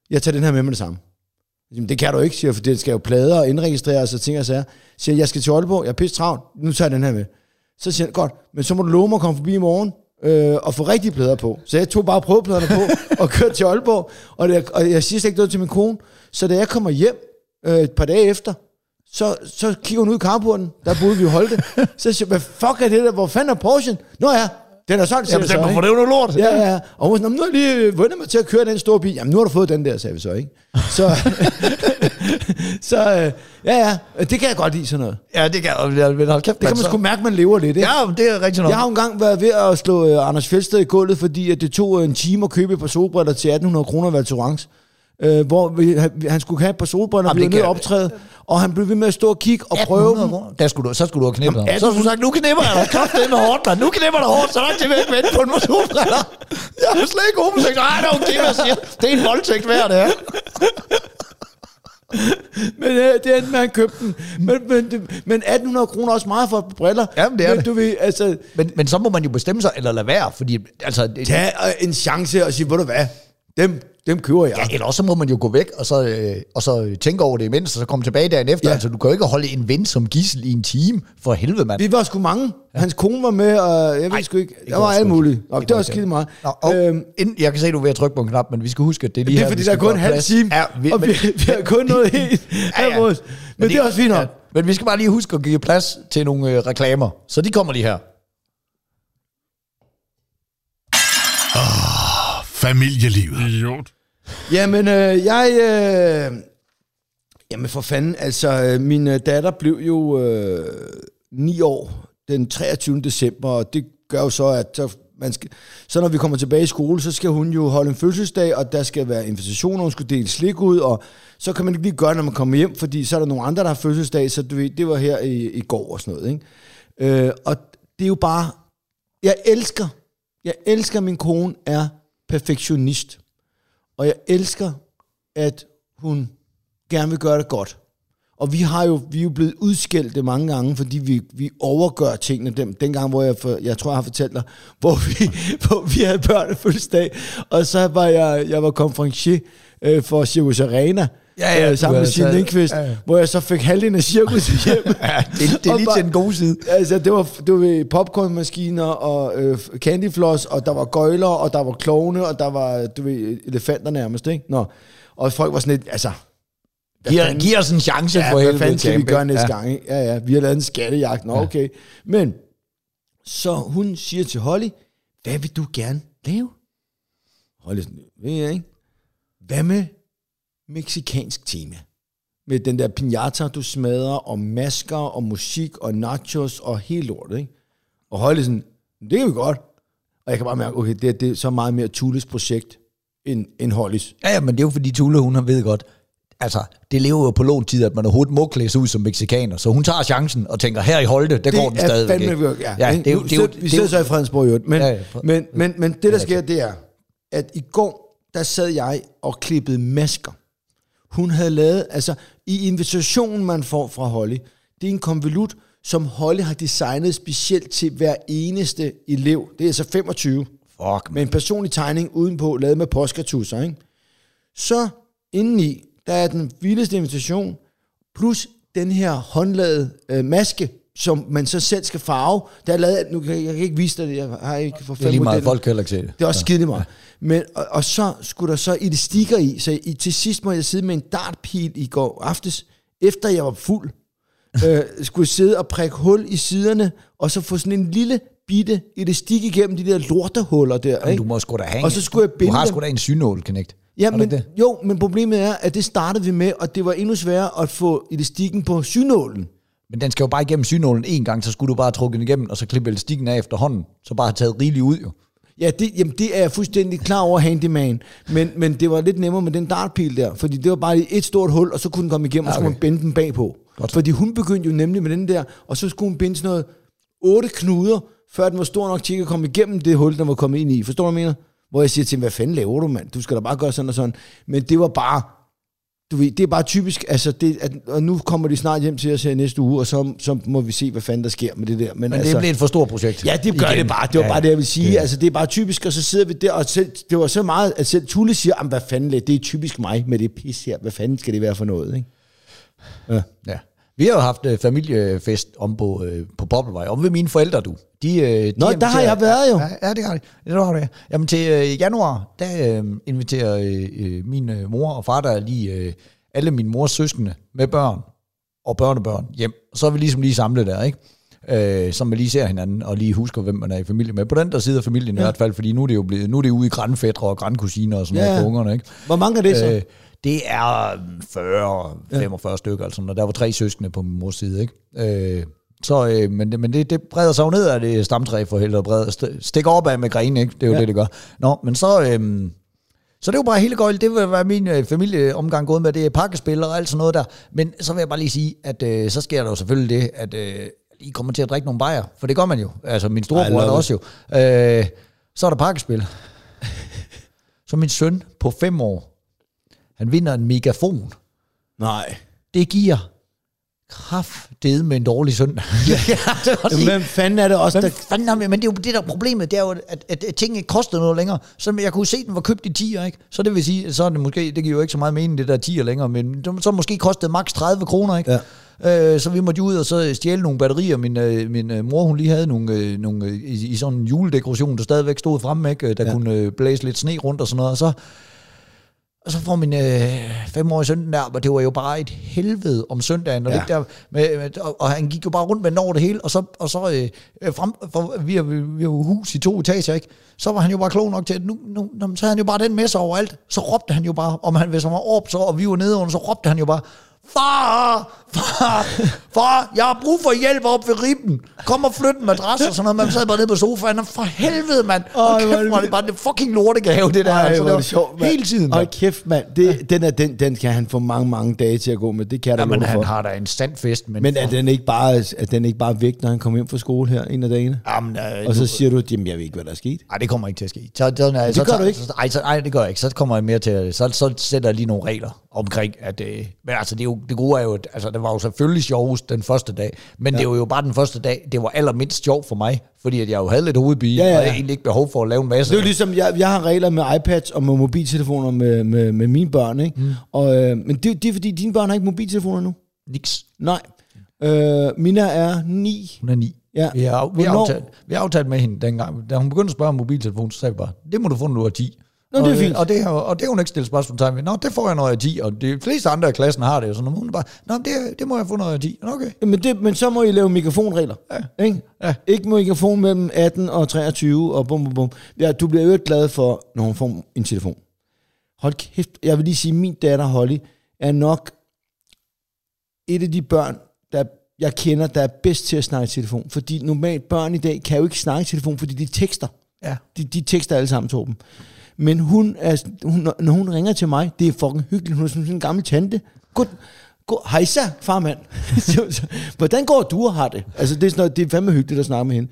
Jeg tager den her med med det samme. Jamen, det kan du ikke, siger for det skal jo plader og indregistreres og ting og sager. Så siger jeg, skal til Aalborg, jeg er pisse travlt, nu tager jeg den her med. Så siger han, godt, men så må du love mig at komme forbi i morgen øh, og få rigtige plader på. Så jeg tog bare prøvepladerne på og kørte til Aalborg, og, det, og jeg siger slet ikke noget til min kone. Så da jeg kommer hjem øh, et par dage efter, så, så kigger hun ud i carporten, der boede vi i Holte. Så siger jeg, hvad fuck er det der, hvor fanden er Porsche? Nå ja, den er solgt, siger Jamen, jeg så, ikke? det er jo noget lort? Ja, ja. Og hun sagde, "Nå, nu har jeg lige vundet mig til at køre den store bil. Jamen, nu har du fået den der, sagde vi så, ikke? Så, så øh, ja, ja, det kan jeg godt lide sådan noget. Ja, det kan jeg. Men hold kæft, Det kan man sgu mærke, man lever lidt, ikke? Ja, det er rigtigt nok. Jeg har engang været ved at slå øh, Anders Fjeldsted i gulvet, fordi at det tog en time at købe et par solbriller til 1800 kroner ved Tourance. Øh, hvor vi, han, skulle have et par solbriller, og og kan- optræde, og han blev ved med at stå og kigge og prøve 1800 dem. Der skulle du, så skulle du have knippet ham. Så skulle du sagt, nu knipper jeg dig kraftigt med hårdt, mand. Nu knipper jeg dig hårdt, så langt til væk vente på en motorbriller. Jeg er slet ikke homoseksuel. Nej, det er okay, hvad jeg siger. Det er en voldtægt værd, det er. Men øh, det endte med, at han købte den. Men, men, men 1800 kroner er også meget for briller. Jamen, det er men, det. du ved, altså, Men, men så må man jo bestemme sig, eller lade være, fordi altså, det, tag øh, en chance og sige, ved du hvad, dem, dem køber jeg. Ja, eller også så må man jo gå væk, og så, øh, og så tænke over det imens, og så komme tilbage dagen efter. Ja. Altså, du kan jo ikke holde en ven som gissel i en time. For helvede, mand. Vi var sgu mange. Ja. Hans kone var med, og jeg ved sgu ikke, der var ikke. mulige. Og Det det var skide meget. Nå, og Øhm, inden, jeg kan se, at du er ved at trykke på en knap, men vi skal huske, at det er lige det er her, fordi, vi der er kun en halv plads. time, Ja, vi, og men, vi, vi har kun noget helt ja, ja. Men, men det er også fint nok. Ja, men vi skal bare lige huske at give plads til nogle øh, reklamer. Så de kommer lige her. Familielivet. Idiot. Jamen, øh, jeg... Øh, jamen, for fanden, altså, øh, min øh, datter blev jo øh, 9 år den 23. december, og det gør jo så, at så, man skal, så når vi kommer tilbage i skole, så skal hun jo holde en fødselsdag, og der skal være invitationer, hun skal dele slik ud, og så kan man ikke lige gøre det, når man kommer hjem, fordi så er der nogle andre, der har fødselsdag, så du ved, det var her i, i går og sådan noget, ikke? Øh, og det er jo bare... Jeg elsker, jeg elsker, at min kone er perfektionist. Og jeg elsker, at hun gerne vil gøre det godt. Og vi har jo, vi er jo blevet udskældt mange gange, fordi vi, vi overgør tingene. Den, dengang, hvor jeg, for, jeg tror, jeg har fortalt dig, hvor vi, hvor vi havde børnefødselsdag, og så var jeg, jeg var konferencier øh, for Circus Arena, Ja, ja, øh, sammen med Signe Lindqvist, ja, ja. hvor jeg så fik halvdelen af cirkus hjem. Ja, det, det er lige bare- til den gode side. Altså, det var, det var popcornmaskiner og øh, candyfloss, og der var gøjler, og der var klovne, og der var, du ved, elefanter nærmest, ikke? Nå. Og folk var sådan lidt, altså... hvad Giv, fanden- giv os en chance ja, for hvad helvede. fanden skal vi gøre næste ja. gang, ikke? Ja, ja, vi har lavet en skattejagt, nå okay. Men, så hun siger til Holly, hvad vil du gerne lave? Holly sådan, ved jeg ikke. Hvad med meksikansk tema? Med den der piñata, du smadrer, og masker, og musik, og nachos, og helt lortet, ikke? Og Holly sådan, det kan vi godt. Og jeg kan bare mærke, okay, det, er- det er så meget mere Tules projekt, end, end Hollys. Ja, ja, men det er jo fordi Tule, hun har ved godt, altså, det lever jo på låntid, at man overhovedet må klæde sig ud som meksikaner. Så hun tager chancen og tænker, her i Holde, der går den stadigvæk. fandme, ikke? ja, ja, det er jo, det er jo, vi det er sidder så i Fredensborg, jo. Men, Ja, ja, ja, ja, men, men, men det, der sker, det er, at i går, der sad jeg og klippede masker. Hun havde lavet, altså i invitationen, man får fra Holly, det er en konvolut, som Holly har designet specielt til hver eneste elev. Det er altså 25. Fuck, med en personlig tegning udenpå, lavet med påskatusser, ikke? Så indeni, der er den vildeste invitation, plus den her håndlavede øh, maske, som man så selv skal farve. Der er lavet, nu kan jeg, jeg kan ikke vise dig det, jeg har ikke for det er fem lige meget, modeller. folk kan heller ikke se det. Det er også skide meget. Men, og, og, så skulle der så i det stikker i, så i, til sidst må jeg sidde med en dartpil i går aftes, efter jeg var fuld, øh, skulle jeg sidde og prikke hul i siderne, og så få sådan en lille bitte elastik igennem de der lortehuller der. Jamen, ikke? du må sgu da have Og så skulle jeg binde Du har sgu da en synål, Knægt. Ja, men, det? jo, men problemet er, at det startede vi med, og det var endnu sværere at få elastikken på synålen. Men den skal jo bare igennem synålen en gang, så skulle du bare trukke den igennem, og så klippe elastikken af efterhånden. Så bare have taget rigeligt ud, jo. Ja, det, jamen, det er jeg fuldstændig klar over, handyman. Men, men det var lidt nemmere med den dartpil der, fordi det var bare et stort hul, og så kunne den komme igennem, og så kunne okay. man binde den bagpå. Godt. Fordi hun begyndte jo nemlig med den der, og så skulle hun binde sådan noget otte knuder, før den var stor nok til at komme igennem det hul, den var kommet ind i. Forstår du, hvad jeg mener? Hvor jeg siger til hende, hvad fanden laver du, mand? Du skal da bare gøre sådan og sådan. Men det var bare, du ved, det er bare typisk, altså det, at, og nu kommer de snart hjem til os her næste uge, og så, så må vi se, hvad fanden der sker med det der. Men, Men altså, det blev et for stort projekt. Ja, det gør Igen. det bare. Det var Ja, ja, bare det, jeg vil sige. det-. Altså, det er bare typisk, og så sidder vi der, og selv, det var så meget, at selv Tulle siger, "Jamen, hvad fanden, det er typisk mig med det pis her. Hvad fanden skal det være for noget, ikke? Ja. Vi har jo haft øh, familiefest om på, øh, på Boblevej, om ved mine forældre, du. De, øh, de Nå, der har jeg været jo. Ja, ja det har de. Ja, det har det. Jamen til øh, januar, der øh, inviterer øh, øh, min øh, mor og far, der er lige øh, alle mine mors søskende med børn og børnebørn hjem. Så er vi ligesom lige samlet der, ikke? Øh, så man lige ser hinanden og lige husker, hvem man er i familie med. På den der side af familien ja. i hvert fald, fordi nu er det jo blevet, nu er det ude i grandfædre og grandkusiner og sådan Ja, noget for ungerne, ikke? Hvor mange er det så? Øh, det er 40, 45 ja. stykker, altså, og der var tre søskende på min mors side, ikke? Øh, så, øh, men det, men det, det breder sig jo ned af det stamtræ for helvede, breder, st- stikker op af med grene, ikke? Det er jo ja. det, det gør. Nå, men så, øh, så det er jo bare hele gøjl, det vil være min øh, familieomgang gået med, det er pakkespil og alt sådan noget der. Men så vil jeg bare lige sige, at øh, så sker der jo selvfølgelig det, at øh, I kommer til at drikke nogle bajer, for det gør man jo. Altså min storebror er også jo. Øh, så er der pakkespil. så min søn på fem år, han vinder en megafon. Nej. Det giver kraftede med en dårlig søndag. Ja. Jamen, hvem fanden er det også, Hvem der... fanden har vi? Men det er jo det der er problemet, det er jo, at, at, at ting ikke koster noget længere. Så jeg kunne se, at den var købt i 10, ikke? Så det vil sige, så er det måske, det giver jo ikke så meget mening, det der 10 længere, men så måske kostede maks 30 kroner, ikke? Ja. Øh, så vi måtte jo ud og så stjæle nogle batterier. Min, øh, min øh, mor, hun lige havde nogle, øh, nogle øh, i, i sådan en juledekoration, der stadigvæk stod fremme, ikke? Der ja. kunne øh, blæse lidt sne rundt og sådan noget, og så og så får min øh, femårige søn der, og det var jo bare et helvede om søndagen, og, Ja. ja. der, med, med, og, og han gik jo bare rundt med den over det hele, og så, og så øh, frem, for, vi har jo hus i to etager, ikke? så var han jo bare klog nok til, at nu, nu, nu så havde han jo bare den med sig overalt, så råbte han jo bare, om han, hvis han var op, så, og vi var nede under, så råbte han jo bare, Far, far, far, jeg har brug for hjælp op ved ribben. Kom og flyt en madras og sådan noget. Man sad bare nede på sofaen, og for helvede, mand. Og kæft, det er det bare det fucking lortegave, det der. Ej, altså, det sjovt, mand. hele tiden. Mand. kæft, mand. Det, den, er, den, den kan han få mange, mange dage til at gå med. Det kan jeg love dig han for. har da en standfest, men... Men er den, ikke bare, er den ikke bare væk, når han kommer hjem fra skole her en af dagene? Jamen, øh, Og så siger du, jamen jeg ved ikke, hvad der er sket. Nej, det kommer ikke til at ske. Så, så, nej, så, gør så, du ikke? Så, ej, så, ej, det gør jeg ikke. Så kommer jeg mere til at, så, så sætter jeg lige nogle regler omkring, at, øh, men altså, det, er jo, det gode er jo, at altså, det var jo selvfølgelig sjovest den første dag, men ja. det var jo bare den første dag, det var allermindst sjovt for mig, fordi at jeg jo havde lidt hovedpine, Ja, ja, ja, og jeg egentlig ikke behov for at lave en masse. Det er jo ligesom, jeg, jeg har regler med iPads og med mobiltelefoner med, med, med mine børn, ikke? Mm. Og, øh, men det, det er fordi, dine børn har ikke mobiltelefoner nu. Niks. Nej. Øh, Mina er 9. Hun er ni. Ja. Vi har, vi, har aftalt, vi har aftalt med hende dengang. Da hun begyndte at spørge om mobiltelefon, så sagde vi bare, det må du få, når du er 10. Nå, og, det er øh, fint. Og det, har, og det har hun ikke stillet spørgsmål ved. Nå, det får jeg, jeg er 10. Og de fleste andre i klassen har det jo sådan. og Hun bare, Nå, det, det må jeg få, jeg er 10. Okay. Men, det, men så må I lave mikrofonregler. Ja. Ikke? Ja. Ikke mikrofon mellem 18 og 23 og bum, bum, bum. Ja, du bliver jo glad for, når hun får en telefon. Hold kæft, jeg vil lige sige, min datter Holly er nok et af de børn, der jeg kender, der er bedst til at snakke i telefon. Fordi normalt børn i dag kan jo ikke snakke i telefon, fordi de tekster. Ja. De, de tekster alle sammen, Torben. Men hun er, hun, når- hun ringer til mig, det er fucking hyggeligt. Hun er sådan en gammel tante. God, god, hejsa, farmand. Hvordan går du og har det? Altså, det er, sådan noget, det er fandme hyggeligt at snakke med hende.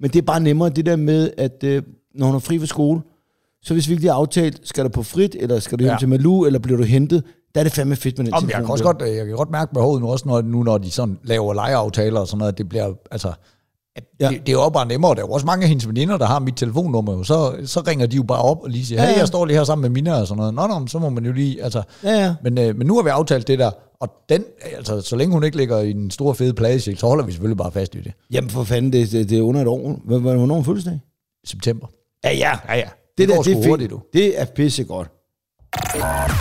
Men det er bare nemmere det der med, at øh, når hun er fri fra skole, så hvis vi ikke lige har aftalt, skal du på frit, eller skal du hjem ja. Til Malou, eller bliver du hentet, der er det fandme fedt med den Om, jeg, kan også godt, øh, jeg kan godt mærke behovet nu også, når, nu når de sådan laver lejeaftaler og sådan noget, at det bliver, altså, at ja. det, det, er jo bare nemmere. Der er jo også mange af hendes veninder, der har mit telefonnummer. Jo. Så, så ringer de jo bare op og lige siger, Ja, hey, ja. jeg står lige her sammen med mine og sådan noget. Nå, nå, så må man jo lige... Altså, Ja, ja. Men, øh, men nu har vi aftalt det der, og den, altså, så længe hun ikke ligger i en stor fede pladesjek, så holder vi selvfølgelig bare fast i det. Jamen for fanden, det, det, det er under et år. Hvor- hvor- Hvornår er hun fødselsdag? September. Ja, ja. Ja, ja. Det, Det der, det er hurtigt, du. Det er pissegodt.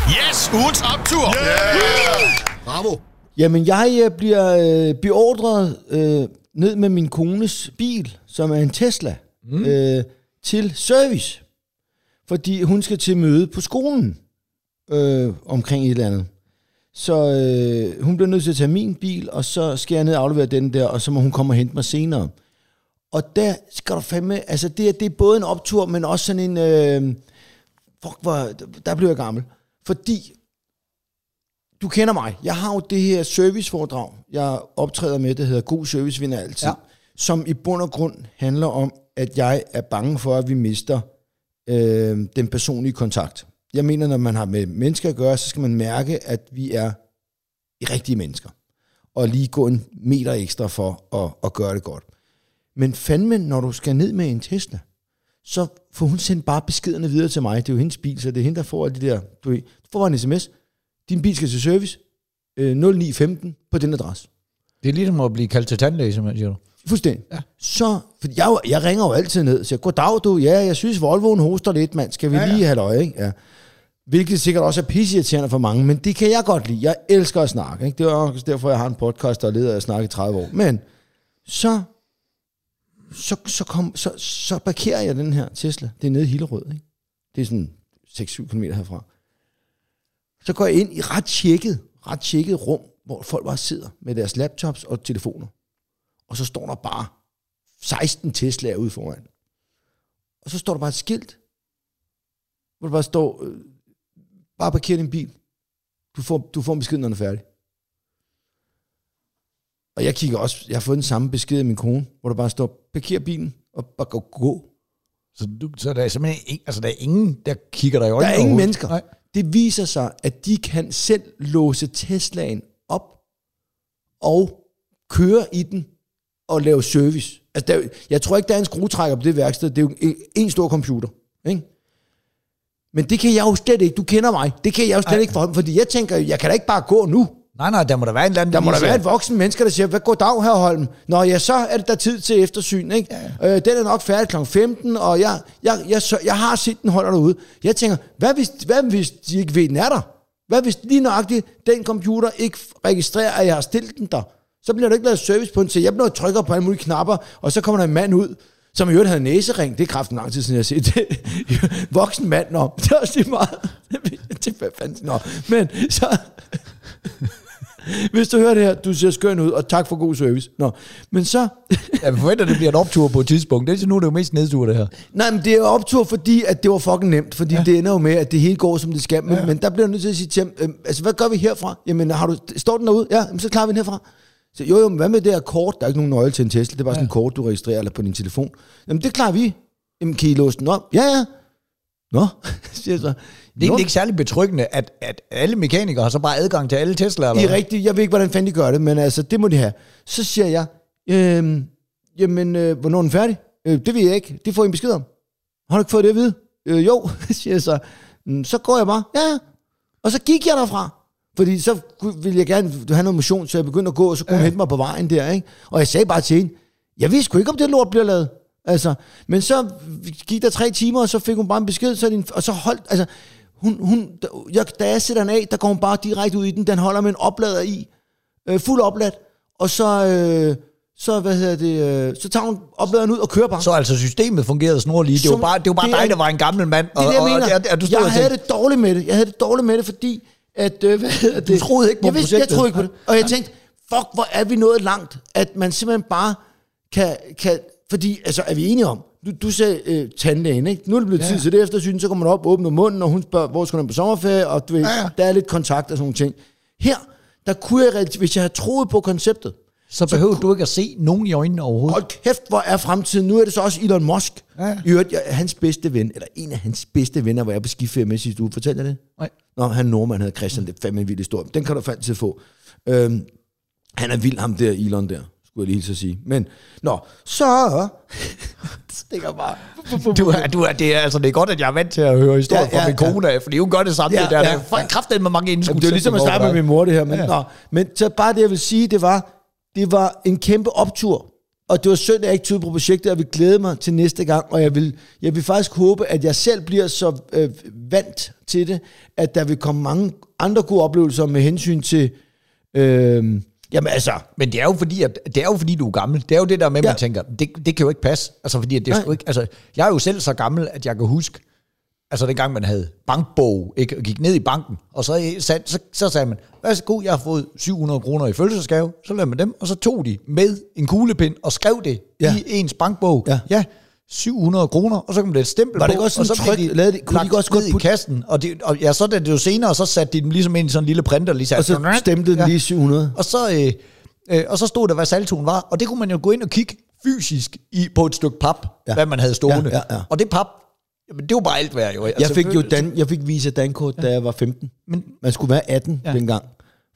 Yes, ugens optur. Yeah! Bravo. Jamen, jeg øh, bliver øh, beordret øh, ned med min kones bil, som er en Tesla, mm. øh, til service. Fordi hun skal til møde på skolen øh, omkring et eller andet. Så øh, hun bliver nødt til at tage min bil, og så skal jeg ned og aflevere den der, og så må hun komme og hente mig senere. Og der skal du fandme, altså det, er- det er både en optur, men også sådan en, øh, fuck, hvor, der bliver jeg gammel. Fordi du kender mig. Jeg har jo det her serviceforedrag, jeg optræder med, det hedder God Service vinder altid. Ja. Som i bund og grund handler om, at jeg er bange for, at vi mister øh, den personlige kontakt. Jeg mener, når man har med mennesker at gøre, så skal man mærke, at vi er rigtige mennesker. Og lige gå en meter ekstra for at, at gøre det godt. Men fandme, når du skal ned med en Tesla, så får hun sendt bare beskederne videre til mig. Det er jo hendes bil, så det er hende, der får alle de der... Du, ved, du får bare en sms. Din bil skal til service. Øh, 0915 på den adresse. Det er ligesom at blive kaldt til tandlæge, simpelthen, siger du. Fuldstændig. Ja. Så, for jeg, jeg ringer jo altid ned og siger, goddag du, ja, jeg synes Volvoen hoster lidt, mand. Skal vi ja, ja. lige have et øje, ikke? Ja. Hvilket sikkert også er pisseirriterende for mange, men det kan jeg godt lide. Jeg elsker at snakke, ikke? Det er også derfor, jeg har en podcast, der er leder af at snakke i 30 år. Men så, så, så, kom, så, så parkerer jeg den her Tesla. Det er nede i Hillerød, ikke? Det er sådan 6-7 km herfra. Så går jeg ind i ret tjekket, ret tjekket rum, hvor folk bare sidder med deres laptops og telefoner. Og så står der bare 16 Tesla'er ude foran. Og så står der bare et skilt, hvor der bare står, øh, bare parker din bil. Du får, du får en besked, når den er færdig. Og jeg kigger også, jeg har fået den samme besked af min kone, hvor der bare står, parker bilen og bare gå. gå. Så, du, så der er simpelthen ingen, altså, der er ingen, der kigger dig i Der øjnene er ingen mennesker. Nej. Det viser sig, at de kan selv låse Teslaen op og køre i den og lave service. Altså, der, er jeg tror ikke, der er en skruetrækker på det værksted. Det er jo en, en stor computer. Ikke? Men det kan jeg jo slet ikke. Du kender mig. Det kan jeg jo slet Ej. ikke for Fordi jeg tænker, jeg kan da ikke bare gå nu. Nej, nej, der må der være en eller anden, Der må der være et voksen menneske, der siger, hvad går dag her, Holm? Nå ja, så er det der tid til eftersyn, ikke? Ja. Øh, den er nok færdig kl. 15, og jeg, jeg, jeg, så, jeg har set den holder derude. Jeg tænker, hvad hvis, hvad hvis de ikke ved, den er der? Hvad hvis lige nøjagtigt den computer ikke registrerer, at jeg har stillet den der? Så bliver der ikke lavet service på den, så jeg bliver trykker på alle mulige knapper, og så kommer der en mand ud, som i øvrigt havde næsering. Det er kraften lang tid siden, jeg har set det. Voksen mand, nå. Det er også lige meget. det er fanden. Nå. Men så... Hvis du hører det her, du ser skøn ud, og tak for god service. Nå, men så... Jeg forventer, at det bliver en optur på et tidspunkt. Det er, nu er det jo mest nedtur, det her. Nej, men det er jo optur, fordi at det var fucking nemt, fordi ja. det ender jo med, at det hele går, som det skal. Men, ja. men der bliver jeg nødt til at sige til ham, øhm, altså hvad gør vi herfra? Jamen, har du, står den derude? Ja, jamen, så klarer vi den herfra. Så jo, jo, men hvad med det her kort? Der er ikke nogen nøgle til en Tesla, det er bare sådan en kort, du registrerer eller på din telefon. Jamen, det klarer vi. Jamen, kan I låse den op? Ja, ja. Nå, siger jeg så. Det er egentlig ikke særlig betryggende, at, at alle mekanikere har så bare adgang til alle Tesla'er. eller Det er rigtigt. Jeg ved ikke, hvordan fanden de gør det, men altså, det må de have. Så siger jeg, øhm, jamen, øh, hvornår er den færdig? Øh, det ved jeg ikke. Det får I en besked om. Har du ikke fået det at vide? Øh, jo, siger jeg så. "Mm, Så går jeg bare. Ja, ja. Og så gik jeg derfra. Fordi så ville jeg gerne have noget motion, så jeg begyndte at gå, og så kunne hun hente mig på vejen der, ikke? Og jeg sagde bare til hende, jeg vidste sgu ikke, om det lort bliver lavet. Altså, men så gik der tre timer, og så fik hun bare en besked, så din, og så holdt, altså, hun, hun, jeg, da jeg sætter den af, der går hun bare direkte ud i den, den holder med en oplader i, øh, fuld opladt, og så, øh, så, hvad hedder det, øh, så tager hun opladeren ud og kører bare. Så altså systemet fungerede snorlige. Det var bare, det var bare det er- dig, der var en gammel mand. Det er det, jeg mener. Og, og, og, du stod jeg og havde tænkte, det dårligt med det. Jeg havde det dårligt med det, fordi at, øh, hvad det? troede ikke på jeg vidste, Jeg projektet. troede ikke på det. Og jeg tænkte, fuck, hvor er vi nået langt, at man simpelthen bare kan, kan fordi, altså, er vi enige om, du, du sagde øh, tandlægen, ikke? Nu er det blevet ja. tid til det eftersyn, så kommer man op, åbner munden, og hun spørger, hvor skal hen på sommerferie, og du ved, Ja, ja, der er lidt kontakt og sådan nogle ting. Her, der kunne jeg, hvis jeg havde troet på konceptet, så behøver du ikke at se nogen i øjnene overhovedet. Hold kæft, hvor er fremtiden. Nu er det så også Elon Musk. Ja. I øvrigt, jeg, hans bedste ven, eller en af hans bedste venner, var jeg på skiferie med sidste uge. Fortalte jeg det? Nej. Nå, han nordmand, hedder Christian. Det er fandme en vild historie. Den kan du fandme til få. Øhm, han er vild, ham der, Elon der. Skulle jeg lige så sige. Men, nå, så stikker bare. Du er, du er, det er, altså, det er godt, at jeg er vant til at høre historier Ja, ja, fra min kone, ja. fordi hun gør det samme. Ja, Ja, der, ja, der er kraftigt med mange indskud. Jamen, det er ligesom at snakke med min mor, det her. Men. Ja. nå, men så bare det, jeg vil sige, det var, det var en kæmpe optur. Og det var synd, at jeg ikke tog på projektet, og jeg vil glæde mig til næste gang. Og jeg vil, jeg vil faktisk håbe, at jeg selv bliver så øh, vant til det, at der vil komme mange andre gode oplevelser med hensyn til... Øh, jamen altså, Men det er jo fordi, at, det er jo fordi, du er gammel. Det er jo det der med, Ja. man tænker, det, det kan jo ikke passe. Altså, fordi at det er ikke, altså, jeg er jo selv så gammel, at jeg kan huske, altså dengang man havde bankbog, ikke, og gik ned i banken, og så, så, så, så sagde man, værsgo, jeg har fået 700 kroner i fødselsdagsgave, så lavede man dem, og så tog de med en kuglepind og skrev det ja. i ens bankbog. Ja. ja 700 kroner, og så kom det et stempel Var det på, også og så tryk- de lavede de- kunne de også godt i kassen, og, det, og ja, så da det jo senere, så satte de dem ligesom ind i sådan en lille printer, lige og så stemte den lige 700. og så, øh, øh, og så stod der, hvad saltoen var, og det kunne man jo gå ind og kigge fysisk i, på et stykke pap, Ja. ja. hvad man havde stående. Ja, ja, ja. Og det pap, jamen, det var bare alt værd jo. Altså, Jeg fik jo Dan, jeg fik Visa Dankort, da jeg var 15. Men, Man skulle være 18 ja. Ja. dengang.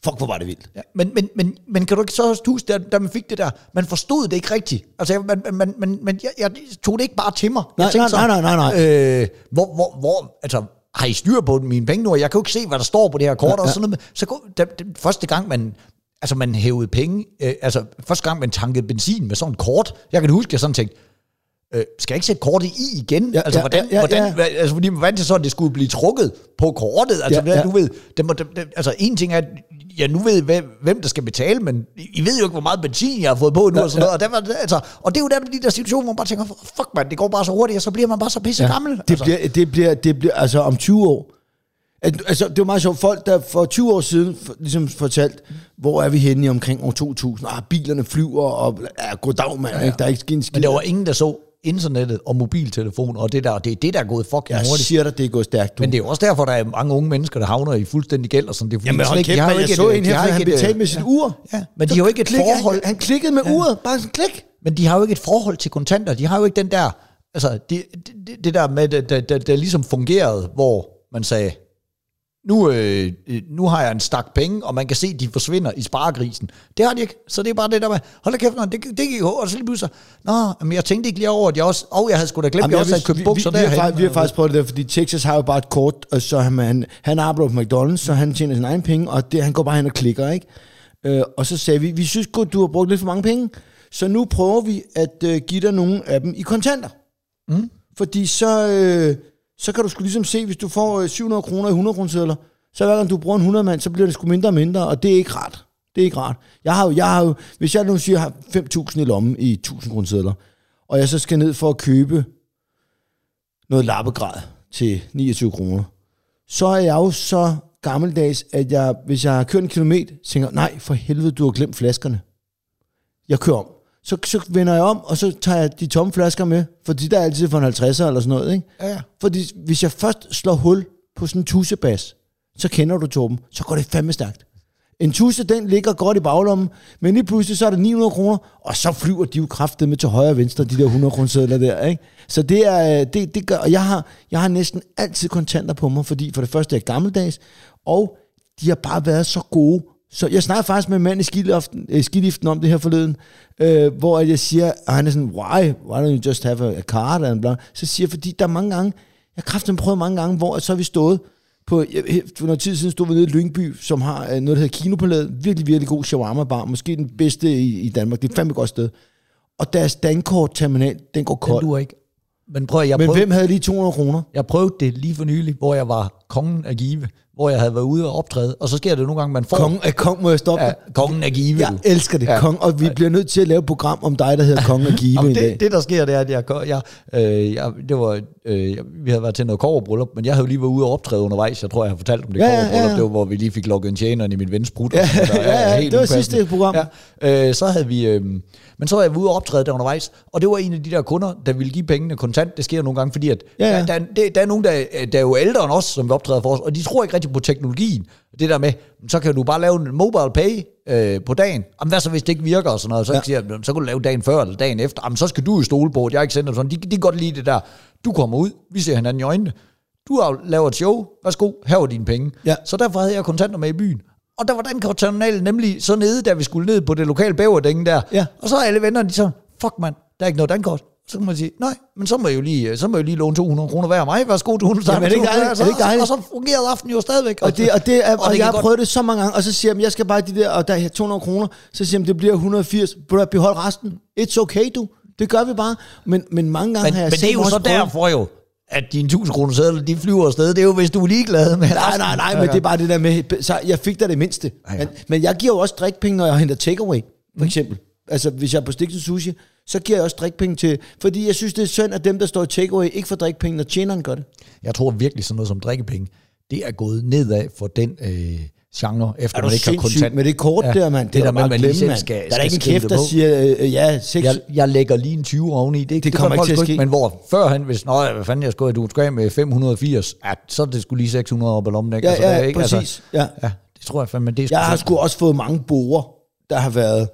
Fuck, hvor var det vildt. ja, men, men, men, men kan du ikke så også huske, da, da man fik det der, man forstod det ikke rigtigt. Altså, man, man, man, man, jeg, jeg tog det ikke bare til mig. Nej, jeg tænkte nej, nej, nej, nej. Øh, hvor, hvor, hvor, altså, har I styr på mine penge nu? Jeg kan jo ikke se, hvad der står på det her kort. Ja. Og sådan noget. Så gå- da, da, første gang, man, altså, man hævede penge, øh, altså første gang, man tankede benzin med sådan et kort, jeg kan huske, jeg sådan tænkte, øh, skal jeg ikke sætte kortet i igen? Ja, altså, hvordan, ja, ja, hvordan, ja. Hvad, altså, fordi man vant til så, at det skulle blive trukket på kortet. Altså, ja, ja. du ved, det må, det, det, altså en ting er, at ja, nu ved I, hvem, hvem der skal betale, men I ved jo ikke, hvor meget benzin jeg har fået på nu, Ja, og sådan noget. Og, der altså, og det er jo der, de der situationer, hvor man bare tænker, fuck man, det går bare så hurtigt, og så bliver man bare så pisse ja, gammel. Det bliver, det bliver, det bliver, altså om 20 år. Altså, det var meget sjovt. Folk, der for 20 år siden for, ligesom fortalt, hvor er vi henne i omkring år 2000? Ah, bilerne flyver, og ja, goddag, mand. Ja, ja. Ikke? Der er ikke sket en skid. Men der var ingen, der så internettet og mobiltelefon, og det der, det er det, der er gået fucking jeg hurtigt. siger dig, det er gået stærkt. Du. Men det er også derfor, der er mange unge mennesker, der havner i fuldstændig gæld og sådan. Det er, Jamen hold kæft, jeg ikke så et- en her, han betalte med sit ja. ur. Ja, men de har jo ikke et Klik, forhold. Han, han klikkede med Ja. uret, bare sådan klik. Men de har jo ikke et forhold til kontanter. De har jo ikke den der, altså det, det, det der med, det, det, det, det ligesom fungerede, hvor man sagde, nu, øh, øh, nu har jeg en stak penge, og man kan se, at de forsvinder i sparegrisen. Det har de ikke. Så det er bare det der med, hold da kæft, nå, det, det gik og så lige pludselig, nå, men jeg tænkte ikke lige over, at jeg også, og jeg havde sgu da glemt, at jeg også havde købt bukser vi, vi, vi, har, vi har faktisk prøvet det der, fordi Texas har jo bare et kort, og så han, han, han arbejder på McDonald's, så han tjener sin egen penge, og det, han går bare hen og klikker, ikke? Øh, og så sagde vi, vi synes godt, du har brugt lidt for mange penge, så nu prøver vi at øh, give dig nogle af dem i kontanter. Mm. Fordi så, øh, så kan du sgu ligesom se, hvis du får øh, 700 kroner i 100 kroner sedler, så hver gang du bruger en 100 mand, så bliver det sgu mindre og mindre, og det er ikke rart. Det er ikke rart. Jeg har jo, jeg har jo hvis jeg nu siger, jeg har 5.000 i lommen i 1.000 kroner sedler, og jeg så skal ned for at købe noget lappegrad til 29 kroner, så er jeg jo så gammeldags, at jeg, hvis jeg har kørt en kilometer, tænker, nej, for helvede, du har glemt flaskerne. Jeg kører om. Så, så vender jeg om, og så tager jeg de tomme flasker med, fordi der er altid for en 50'er eller sådan noget, ikke? Ja, ja. Fordi hvis jeg først slår hul på sådan en tussebas, så kender du Torben, så går det fandme stærkt. En tusse, den ligger godt i baglommen, men lige pludselig så er det 900 kroner, og så flyver de jo kraftet med til højre og venstre, de der 100 kroner der, ikke? Så det er, det, det gør, og jeg har, jeg har næsten altid kontanter på mig, fordi for det første er jeg gammeldags, og de har bare været så gode. Så jeg snakker faktisk med en mand i skidliften, øh, skidliften om det her forleden, øh, hvor jeg siger, og han er sådan, why? Why don't you just have a, a card? And blah. Så siger jeg, fordi der er mange gange, jeg har kraftigt prøvet mange gange, hvor så har vi stået på, for noget tid siden stod vi nede i Lyngby, som har øh, noget, der hedder Kinopaladet, virkelig, virkelig god shawarma-bar, måske den bedste i, i Danmark, det er et fandme godt sted. Og deres Dankort-terminal, den går Den kold. duer ikke. Men prøv jeg Men prøvede, hvem havde lige 200 kroner? jeg prøvede det lige for nylig, hvor jeg var kongen af Give, hvor jeg havde været ude og optræde, og så sker det nogle gange, man får... Kongen af kong, må jeg stoppe? Ja, kongen af Give. Jeg elsker det, ja. Kong, og vi bliver nødt til at lave et program om dig, der hedder Kongen af Give Jamen, det, det, der sker, det er, at jeg, jeg, øh, jeg, det var, øh, vi havde været til noget koverbryllup, men jeg havde jo lige været ude og optræde undervejs. Jeg tror, jeg har fortalt om det Ja, ja, koverbryllup. ja, ja. Det var, hvor vi lige fik lukket en tjeneren i min vens brud. Ja, ja, ja, det var sidste program. Ja, øh, så havde vi, øh, men så var jeg ude og optræde der undervejs, og det var en af de der kunder, der ville give pengene kontant. Det sker nogle gange, fordi at Ja, ja. Der, der, der, der er nogen, der, der er jo ældre end os, som vi optræder for os, og de tror ikke rigtig på teknologien. Det der med, så kan du bare lave en mobile pay øh, på dagen. Jamen, hvad så, hvis det ikke virker og sådan noget? Så, Ja. siger, så kan du lave dagen før eller dagen efter. Jamen, så skal du jo stole på, at jeg ikke sender sådan. De, de kan godt lide det der. Du kommer ud, vi ser hinanden i øjnene. Du har- laver et show, værsgo, her er dine penge. Ja. Så derfor havde jeg kontanter med i byen. Og der var dankortterminalen nemlig så nede, da vi skulle ned på det lokale bæverdænge der. Ja. Og så er alle vennerne, de så, fuck mand, der er ikke noget dankort. Så kan man sige, nej, men så må jeg jo lige, så må jeg jo lige låne 200 kroner hver af mig. Værsgo, 200 Jamen, er det ikke dejligt? Er det ikke dejligt? Og så fungerede aftenen jo stadigvæk. Og, det, og, det er, og, det og kan jeg har godt- prøvet det så mange gange, og så siger jeg, jeg skal bare de der, og der er 200 kroner, så siger jeg, det bliver 180, Bro, behold resten. It's okay, du. Det gør vi bare. Men, men mange gange Men, har jeg men det er jo så prøvet- derfor jo, at dine 1000 kroner sædler, de flyver afsted. Det er jo, hvis du er ligeglad med Nej, nej, nej, men det er bare det der med, så jeg fik da det mindste. Men, men jeg giver jo også drikpenge, når jeg henter takeaway, for eksempel. Altså, hvis jeg er på Stiksen Sushi, så giver jeg også drikpenge til, fordi jeg synes, det er synd, at dem, der står i takeaway, ikke får drikpenge, når tjeneren gør det. Jeg tror virkelig sådan noget som drikkepenge, det er gået nedad for den øh, genre, efter Er man ikke har kontant. med det kort der, mand? Det, er der da med, man lige selv skal, Der er skal ikke en kæft, det der siger, øh, ja, seks... jeg, jeg lægger lige en 20 oveni. Det, det, kommer gør ikke til at ske. Men hvor førhen, hvis Nå, hvad fanden jeg skulle, du af med 580, ja, så er det skulle lige 600 op ad lommen. Ikke? Ja, Altså, det ja, ikke, præcis. Altså, Ja. ja, det tror jeg fandme, det er Jeg har sgu også fået mange borer, der har været,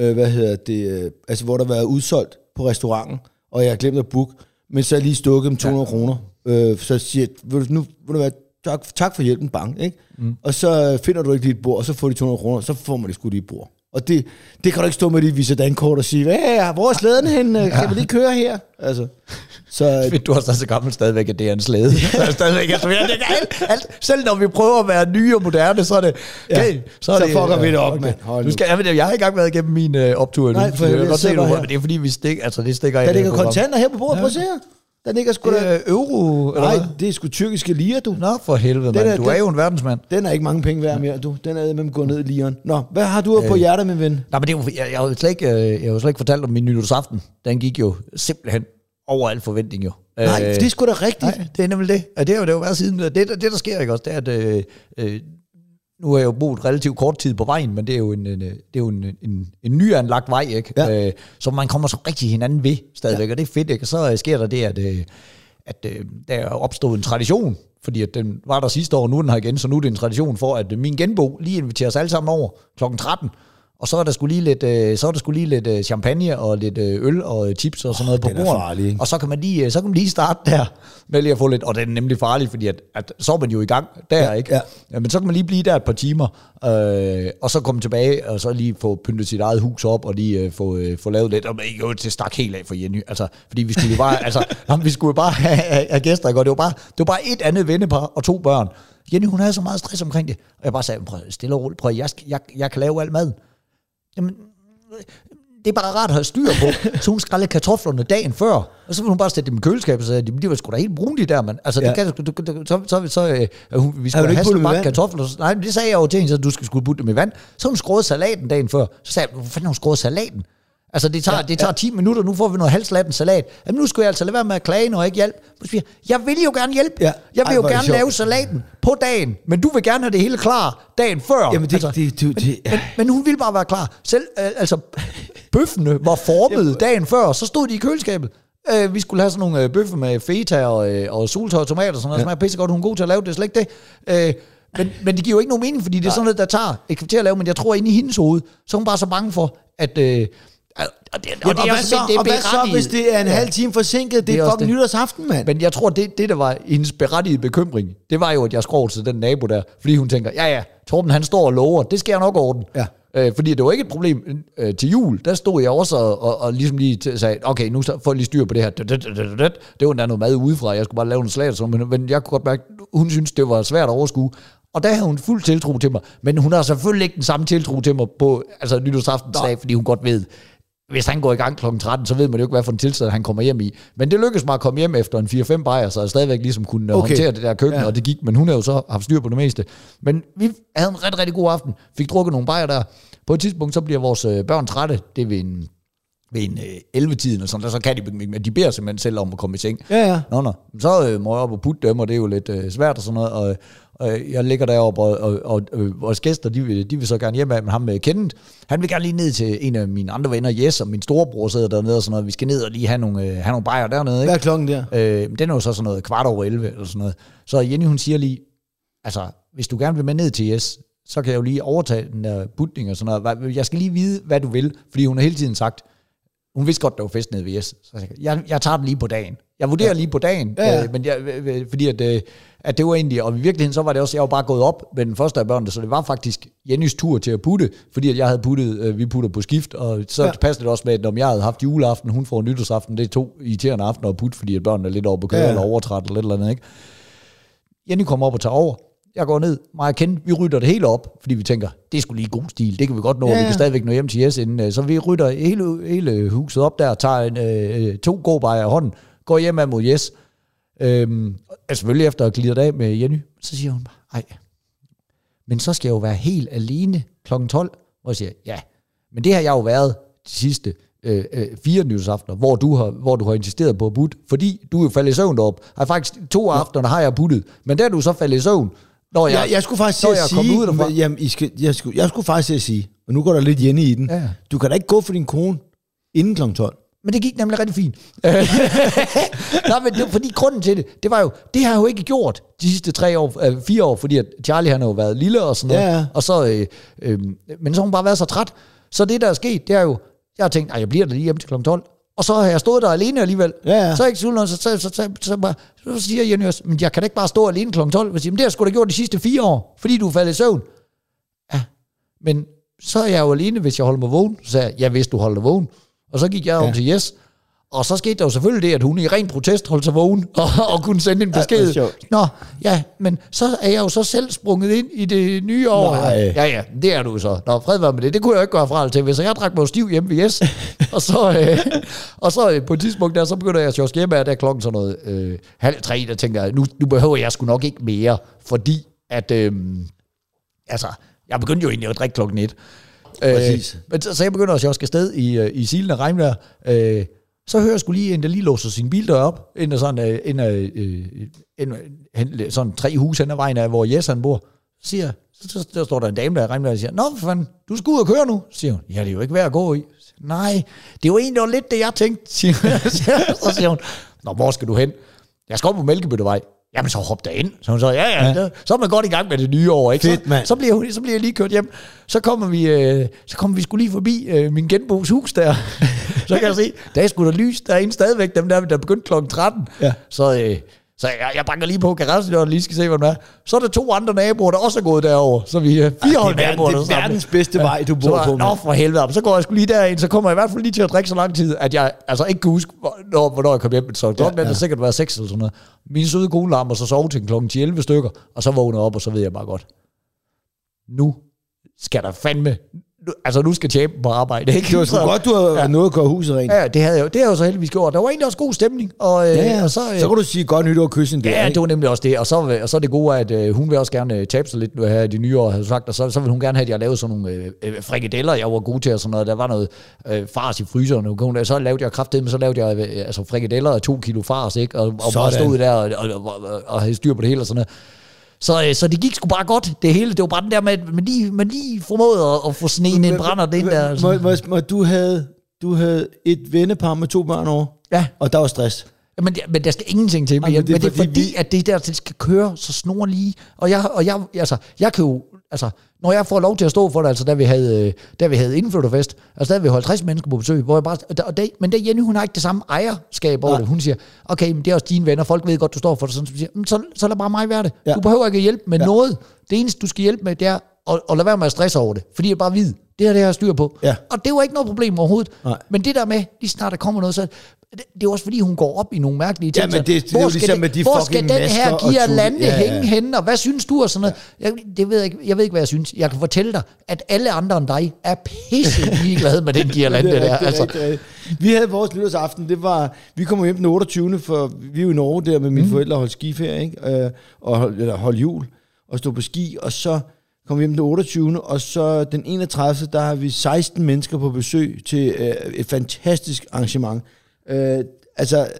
øh, hvad hedder det, øh, altså hvor der været udsolgt på restauranten, og jeg har glemt at booke, men så har jeg lige stukket dem 200 ja. kroner. Øh, så siger jeg, vil du, nu vil du være, tak, tak for hjælpen, bang, ikke? Mm. Og så finder du ikke et bord, og så får de 200 kroner, så får man det sgu et bord. Og det, det kan du ikke stå med, de viser dankort og sige, hvad, hvor er slæden hen? Kan vi lige køre her? Altså, så Fedt, du er så så gammel stadigvæk, at det er en slæde. Det er stadigvæk, altså, det er alt, alt, selv når vi prøver at være nye og moderne, så er det... Ja, Okay, så fucker vi det op, mand. Hold Nu skal, jeg, det, jeg har ikke engang været igennem min øh, optur endnu. Nej, for så jeg helvede, godt se, jeg du, men det er fordi, vi stik, altså, det stikker der ligger det kontanter her på bordet, prøv at se her. Der ligger sgu Det da... er euro, eller Nej, det er sgu tyrkiske lire, du. Nå, for helvede, Den mand. er- Du er den- jo en verdensmand. Den er ikke mange penge værd mere, du. Den er med gået ned i liren. Nå, hvad har du på hjertet, min ven? Nej, men det er jo, jeg, jeg, har jo slet ikke, øh, jeg har jo slet ikke fortalt om min nytårsaften. Den gik jo simpelthen over al forventning jo. Nej, det er sgu da rigtigt. Nej, det er nemlig det. Og det har jo, det har jo været siden. Det, det, det, der sker ikke også, det er, at øh, øh, nu har jeg jo boet relativt kort tid på vejen, men det er jo en, en, det er jo en, en, en nyanlagt vej, ikke? Ja. Øh, så man kommer så rigtig hinanden ved stadigvæk, ja. og det er fedt, ikke? Og så øh, sker der det, at, øh, at øh, der er opstået en tradition, fordi at den var der sidste år, og nu er den her igen, så nu er det en tradition for, at øh, min genbo lige inviterer os alle sammen over kl. 13, og så er der skulle lige lidt, øh, så er der skulle lige lidt øh, champagne og lidt øh, øl og chips og sådan noget på den er bordet. farlig? Og så kan man lige, så kan man lige starte der med lige at få lidt, og det er nemlig farligt, fordi at, at så er man jo i gang der, Ja, ikke? ja. Ja, men så kan man lige blive der et par timer, øh, og så komme tilbage, og så lige få pyntet sit eget hus op, og lige øh, få, øh, få lavet lidt, og jo til stak helt af for Jenny, altså, fordi vi skulle jo bare, altså, jamen, vi skulle jo bare have, have, have gæster, ikke? og det var, bare, det var bare et andet vennepar og to børn. Jenny, hun havde så meget stress omkring det, og jeg bare sagde, prøv stille og roligt, prøv, jeg, jeg, jeg kan lave alt mad. Jamen, det er bare rart at have styr på. Så hun skrællede kartoflerne dagen før, og så ville hun bare sætte dem i køleskabet, og sagde, de var sgu da helt brunlige der, mand. Altså, Ja. det kan, du, du, så, så, så øh, hun, vi skulle have vand? kartofler. Så- Nej, men det sagde jeg jo til hende, så du skal skulle putte dem i vand. Så hun skåret salaten dagen før. Så sagde jeg, hvor fanden har hun skåret salaten? Altså, det tager, ja, det tager 10 minutter, nu får vi noget halvslatten salat. Jamen, nu skulle jeg altså lade være med at klage, når jeg ikke hjælp. Jeg, vil jo gerne hjælpe. Ja. Jeg Ej, vil jo er det gerne sjovt. lave salaten på dagen, men du vil gerne have det hele klar dagen før. Jamen, det, det, det, det, det, Men, men hun ville bare være klar. Selv, øh, altså, bøffene var formet dagen før, så stod de i køleskabet. Øh, vi skulle have sådan nogle øh, bøffer med feta og, øh, og tomater og sådan noget. Ja. smager pissegodt. Hun er god til at lave det, er slet ikke det. Øh, men, men det giver jo ikke nogen mening, fordi det er sådan noget, der tager et kvarter at lave, men jeg tror, inde i hendes hoved, så er hun bare så bange for, at... Øh, og det, og Jamen, og, hvad også- så, det er og hvad så, hvis det er en halv time forsinket? Det, Det er er fucking det. nytårsaften, mand. Men jeg tror, det, det der var hendes berettigede bekymring, det var jo, at jeg skrev til den nabo der, fordi hun tænker, ja ja, Torben han står og lover, det skal jeg nok ordne. Ja. Øh, fordi det var ikke et problem øh, til jul, der stod jeg også og, og, og ligesom lige til- sagde, okay, nu så- får jeg lige styr på det her. Det, det, det, det, det. det var endda noget mad udefra, jeg skulle bare lave en og sådan, men, men jeg kunne godt mærke, hun synes, det var svært at overskue. Og der havde hun fuld tiltro til mig, men hun har selvfølgelig ikke den samme tiltro til mig på altså, nytårsaftensdag, fordi hun godt ved, hvis han går i gang kl. 13, så ved man jo ikke, hvad for en tilstand han kommer hjem i. Men det lykkedes mig at komme hjem efter en 4-5 bajer, så jeg stadigvæk ligesom kunne okay. Okay. håndtere det der køkken, Ja. og det gik, men hun havde jo så haft styr på det meste. Men vi havde en rigtig, rigtig god aften, fik drukket nogle bajer der. På et tidspunkt, så bliver vores øh, børn trætte, det er ved en, ved en øh, 11-tiden, og sådan, der, så kan de, men de beder simpelthen selv om at komme i seng. Ja, ja. Nå, nå. Så øh, må jeg op og putte dem, og det er jo lidt øh, svært og sådan noget, og, og jeg ligger deroppe, og, og, og øh, vores gæster, de vil, de vil så gerne hjem af, men ham med Kenneth, han vil gerne lige ned til en af mine andre venner, Jes, og min storebror sidder dernede og sådan noget, vi skal ned og lige have nogle, øh, have nogle bajer dernede, ikke? Hvad er klokken der? Øh, den er jo så sådan noget kvart over 11 eller sådan noget. Så Jenny hun siger lige, altså hvis du gerne vil med ned til Jes, så kan jeg jo lige overtage den der putning og sådan noget. Jeg skal lige vide, hvad du vil, fordi hun har hele tiden sagt, hun vidste godt, der var fest nede ved Jes. Så jeg, jeg, jeg tager den lige på dagen. Jeg vurderer ja. lige på dagen, Ja. Øh, men jeg, øh, øh, fordi at, øh, at det var egentlig, og i virkeligheden så var det også, jeg var bare gået op med den første af børnene, så det var faktisk Jennys tur til at putte, fordi at jeg havde puttet, øh, vi putter på skift, og så Ja. passede det også med, at når jeg havde haft juleaften, hun får nytårsaften, det er to irriterende aftener at putte, fordi at børnene er lidt over på køre, Ja. eller overtræt, eller et eller andet, ikke? Jenny kommer op og tager over. Jeg går ned, mig og Ken, vi rydder det hele op, fordi vi tænker, det er sgu lige god stil, det kan vi godt nå, Ja, ja. vi kan stadigvæk nå hjem til Jes inden. øh, Så vi rydder hele, hele huset op der, tager en, øh, to gåbajer af hånden, går hjem mod Jes. Øhm, og selvfølgelig efter at glide af med Jenny, så siger hun, ej, men så skal jeg jo være helt alene kl. 12. Og jeg siger, ja, men det har jeg jo været de sidste øh, øh, fire nytårsaftener, hvor du, har, hvor du har insisteret på at putte, fordi du er faldet i søvn derop. Har faktisk to aftener har jeg puttet, men der er du så faldet i søvn, når jeg, Jeg, jeg skulle faktisk når jeg sige, ud derfra. men, jamen, I skal, jeg, skulle, jeg skulle faktisk til at sige, og nu går der lidt Jenny i den, Ja. du kan da ikke gå for din kone inden kl. 12. Men det gik nemlig rigtig fint. Nej, men det, fordi grunden til det, det var jo, det har jeg jo ikke gjort de sidste tre år, øh, fire år, fordi at Charlie han har jo været lille og sådan noget. Ja. Og så, øh, øh, men så har hun bare været så træt. Så det, der er sket, det er jo, jeg har tænkt, at jeg bliver der lige hjem til kl. 12. Og så har jeg stået der alene alligevel. Ja, ja. Så er jeg ikke tvivl så, så, så, så, så, bare, så siger Jenny også, men jeg kan da ikke bare stå alene kl. 12. Jeg siger, men det har jeg sgu da gjort de sidste fire år, fordi du er faldet i søvn. Ja, men så er jeg jo alene, hvis jeg holder mig vågen. Så sagde jeg, ja, hvis du holder dig vågen. Og så gik jeg Ja. til Yes. Og så skete der jo selvfølgelig det, at hun i ren protest holdt sig vågen og, og kunne sende en besked. sjovt. Nå, ja, men så er jeg jo så selv sprunget ind i det nye år. Nej. Ja, ja, det er du så. Nå, fred være med det. Det kunne jeg jo ikke gøre fra til, hvis jeg drak mig stiv hjemme ved Yes. og så, øh, og så øh, på et tidspunkt der, så begynder jeg at sjoske hjemme der er klokken sådan noget øh, halv tre, der tænker jeg, nu, nu behøver jeg sgu nok ikke mere, fordi at, øh, altså, jeg begyndte jo egentlig at drikke klokken et. Præcis. Øh, men så, så jeg begynder også at sted i, øh, i silen og regnvejr. Øh, så hører jeg skulle lige en, der lige låser sin bil op, ad sådan, ind ad, øh, ind, hen, sådan tre hus hen ad vejen af, hvor Jes han bor. Så siger så, så, der står der en dame der regnvejr og siger, Nå, for fanden, du skal ud og køre nu. Så siger hun, ja, det er jo ikke værd at gå i. Nej, det var egentlig lidt det, jeg tænkte. Siger, så siger hun, Nå, hvor skal du hen? Jeg skal op på Mælkebyttevej. Jamen, så hop ind. Så hun så, ja, ja, ja. så er man godt i gang med det nye år, ikke? Fedt, så, mand. så, bliver, hun, så bliver jeg lige kørt hjem. Så kommer vi, øh, så kommer vi skulle lige forbi øh, min genbos hus der. Så kan jeg se, der er sgu da lys derinde stadigvæk, dem der, der er begyndt klokken 13. Ja. Så, øh, så jeg, jeg banker lige på garagedøren og lige skal se, hvad den er. Så er der to andre naboer, der også er gået derover. Så vi er fire hold er naboer, der det er sammen. verdens bedste vej, du Så bor var- på. Nå, for helvede. Så går jeg sgu lige derind, så kommer jeg i hvert fald lige til at drikke så lang tid, at jeg altså ikke kan huske, hvornår, hvornår jeg kom hjem. Så klokken ja, ja. er sikkert været 6 eller sådan noget. Min søde kone lader mig så sove til klokken 10-11 stykker, og så vågner jeg op, og så ved jeg bare godt, nu skal der fandme, altså nu skal tjepen på arbejde, ikke? Det var sgu Så- godt, du havde ja. nået at gøre huset rent. Ja, det havde jeg jo, det havde jeg jo så heldigvis gjort. Der var egentlig også god stemning, og, øh, Ja, ja. og så, øh, så kan du sige godt nytår og kysse en der. Ja, ikke? det var nemlig også det. Og så, og så er det gode, at øh, hun vil også gerne øh, tabe sig lidt nu her i de nye år, havde sagt, og så, så vil hun gerne have, at jeg lavede sådan nogle øh, øh, frikadeller, jeg var god til, og sådan noget. Der var noget øh, fars i fryseren, og hun- så lavede jeg kraftedet, men så lavede jeg øh, altså frikadeller af to kilo fars, ikke? Og, og bare Sådan. stod der og, og, og, og, og havde styr på det hele og sådan noget. Så, øh, så det gik sgu bare godt, det hele. Det var bare den der med, at man lige, man lige formåede at, at få sneen en brænder det ind der. Må, må, må, du, havde, du havde et vennepar med to børn over, Ja. og der var stress. Men, men der skal ingenting til. Men, Jamen, men, det, men det er fordi, fordi vi- at det der det skal køre så snor lige. Og jeg, og jeg, altså, jeg kan jo, altså, når jeg får lov til at stå for det, altså, da vi havde, øh, da vi havde indflytterfest, altså, der havde vi 50 mennesker på besøg, hvor jeg bare, og der, men der Jenny, hun har ikke det samme ejerskab over Nej. det. Hun siger, okay, men det er også dine venner, folk ved godt, du står for det, sådan, så, siger, "Men så, så lad bare mig være det. Ja. Du behøver ikke at hjælpe med Ja. noget. Det eneste, du skal hjælpe med, det er at, at lade være med at stresse over det. Fordi jeg bare ved, det her det har jeg styr på. Ja. Og det var ikke noget problem overhovedet. Nej. Men det der med, lige snart der kommer noget, så det, det er også fordi, hun går op i nogle mærkelige ting. Ja, men det- det er hvor skal ligesom med de hvor skal den her og girlande tulle- ja, ja. hænge henne, og hvad synes du og sådan noget? Jeg, det ved jeg, ikke, jeg ved ikke, hvad jeg synes. Jeg kan fortælle dig, at alle andre end dig er pisse ligeglade med den Det er der. Altså. Vi havde vores nytårsaften, det var, vi kommer hjem den 28. for vi er jo i Norge der med mine mm. forældre og holdt skiferie, ikke? Øh, og hold, eller holdt jul, og stod på ski, og så kom vi hjem den 28. Og så den 31. der har vi 16 mennesker på besøg til øh, et fantastisk arrangement. Øh, altså,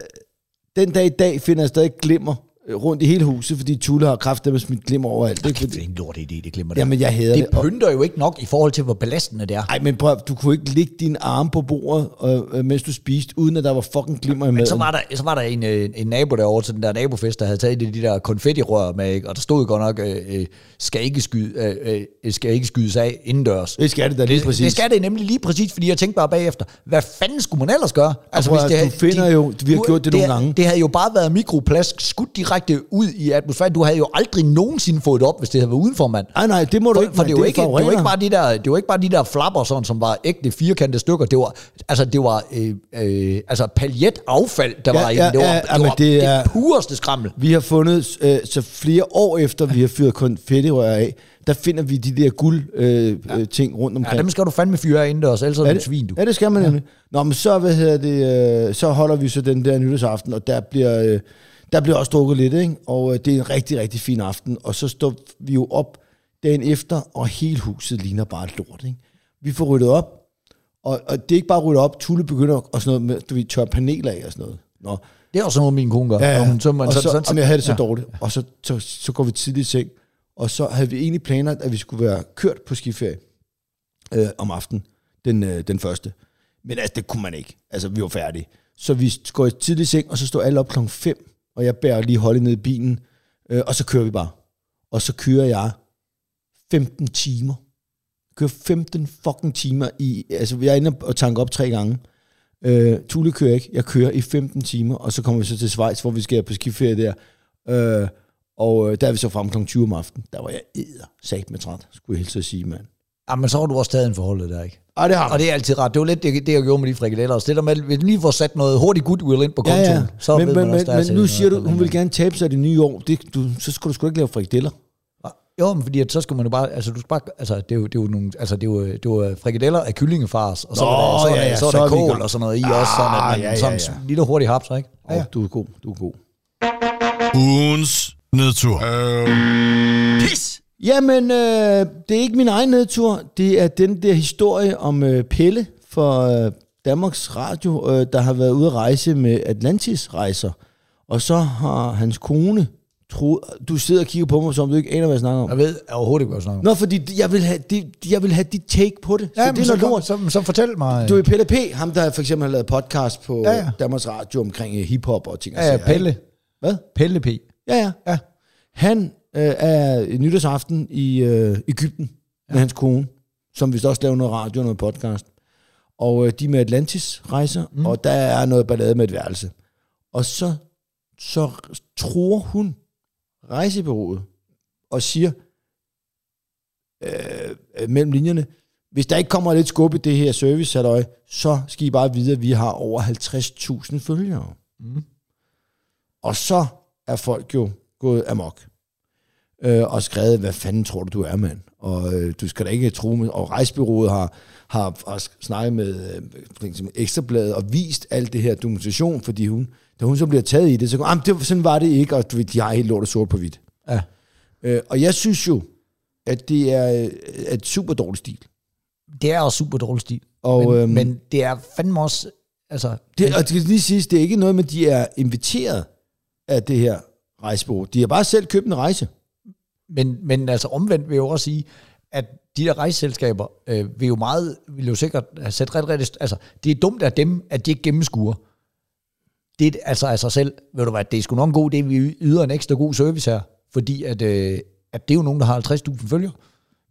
den dag i dag finder jeg stadig glimmer rundt i hele huset, fordi Tulle har kraft med smidt glimmer overalt. Ikke? Det er en lort idé, det glemmer det. jamen, jeg hader det. det pynter jo ikke nok i forhold til, hvor belastende det er. Ej, men prøv, du kunne ikke ligge din arm på bordet, øh, øh, mens du spiste, uden at der var fucking glimmer i maden. Men så var der, så var der en, øh, en nabo derovre til den der nabofest, der havde taget de, de der konfettirør med, ikke? og der stod godt nok, øh, øh, skal, ikke skyde, øh, øh, skal ikke skydes af indendørs. Det skal det da lige det, præcis. Det skal det nemlig lige præcis, fordi jeg tænkte bare bagefter, hvad fanden skulle man ellers gøre? Altså, prøv at- du finder jo- vi har gjort det nogle gange. Det havde jo bare været mikroplast skudt direkte ud i atmosfæren. Du havde jo aldrig nogensinde fået det op, hvis det havde været udenfor, mand. Nej, nej, det må du For, ikke, for det, jo ikke, det, var ikke bare de der, det var ikke bare de der flapper, sådan, som var ægte firkantede stykker. Det var, altså, det var øh, øh, altså paljetaffald, der Ja, var i ja. Det var, ja, det, var det det, er- det pureste skrammel. Vi har fundet, øh, så flere år efter vi har fyret konfettirør af, der finder vi de der guld øh, øh, ting rundt Ja, omkring. dem skal du fandme fyre af indendørs, ellers er det, et svin, du. Ja, det skal man nemlig. Nå, men så, hvad hedder det, øh, så holder vi så den der nytårsaften, og der bliver, øh, der bliver også drukket lidt, ikke? og øh, det er en rigtig, rigtig fin aften, og så står vi jo op dagen efter, og hele huset ligner bare et lort. Ikke? Vi får ryddet op, og, og det er ikke bare ryddet op, Tulle begynder og sådan noget med, du ved, tørre paneler af og sådan noget. Nå, Det er også noget, min kone gør. Ja, ja. Hun tømmer og så, sådan- så, sådan- jeg havde det så ja. dårligt. Og så, så, så går vi tidligt i seng. Og så havde vi egentlig planlagt, at vi skulle være kørt på skiferie øh, om aftenen, den, øh, den første. Men altså, det kunne man ikke. Altså, vi var færdige. Så vi går tidligt i seng, og så står alle op klokken 5, og jeg bærer lige holdet ned i bilen, øh, og så kører vi bare. Og så kører jeg 15 timer. Jeg kører 15 fucking timer i... Altså, jeg er inde og tanke op tre gange. Øh, Tule kører ikke. Jeg kører i 15 timer, og så kommer vi så til Schweiz, hvor vi skal på skiferie der. Øh, og øh, der er vi så frem kl. 20 om aftenen. Der var jeg æder sagt med træt, skulle jeg helt så sige, mand. Ja, men så har du også taget en forholdet der, ikke? Ej, det har Og det er altid rart. Det var lidt det, det jeg gjorde med de frikadeller. også. Det der med, hvis du lige får sat noget hurtigt goodwill ind på Ja, kontoen, ja. så men, ved men, man også, men, der men nu siger du, hun vil gerne tabe sig det nye år. Det, du, så skal du sgu ikke lave frikadeller. Jo, men fordi at så skal man jo bare, altså du skal bare, altså det er jo, det er jo nogle, altså det er jo, det er jo frikadeller af kyllingefars, og så Nå, er der, så er ja, der, ja, så er så der kål og sådan noget i også, sådan at man, ja, ja, sådan ja. en lille hurtig haps, ikke? Ja, ja. Du er god, du er god. Ugens nedtur. Pis! Jamen, øh, det er ikke min egen nedtur. Det er den der historie om øh, Pelle fra øh, Danmarks Radio, øh, der har været ude at rejse med Atlantis-rejser. Og så har hans kone troet... Du sidder og kigger på mig, som du ikke aner, hvad jeg snakker om. Jeg ved overhovedet ikke, hvad jeg snakker om. Nå, fordi jeg vil have, det, jeg vil have dit take på det. Ja, så det er noget lort. så, så, fortæl mig. Du er Pelle P., ham der for eksempel har lavet podcast på Ja, ja. Danmarks Radio omkring øh, hiphop og ting. ja, ja? Pelle. Hvad? Pelle P. Ja, ja. Ja. Han øh, er nytårsaften i øh, Ægypten ja. med hans kone, som vist også laver noget radio og noget podcast. Og øh, de med Atlantis rejser, mm. og der er noget ballade med et værelse. Og så, så tror hun rejsebureauet og siger øh, mellem linjerne, hvis der ikke kommer lidt skub i det her service, halløj, så skal I bare vide, at vi har over 50.000 følgere. Mm. Og så er folk jo gået amok. Øh, og skrevet, hvad fanden tror du, du er, mand? Og øh, du skal da ikke tro med... Og rejsbyrået har, har, har snakket med øh, Ekstrabladet og vist alt det her dokumentation, fordi hun, da hun så bliver taget i det, så går, men det, sådan var det ikke, og du ved, de har helt lort og sort på hvidt. Ja. Øh, og jeg synes jo, at det er øh, et super dårligt stil. Det er også super dårlig stil. Og, men, øhm, men det er fandme også, altså... Det, og det skal lige siges, det er ikke noget med, at de er inviteret af det her rejsebureau. De har bare selv købt en rejse. Men, men altså omvendt vil jeg jo også sige, at de der rejseselskaber øh, vil jo meget, vil jo sikkert have sat ret, ret, altså det er dumt af dem, at de ikke gennemskuer. Det er altså af sig selv, ved du hvad, det er sgu nok en god idé, vi yder en ekstra god service her, fordi at, øh, at det er jo nogen, der har 50.000 følgere.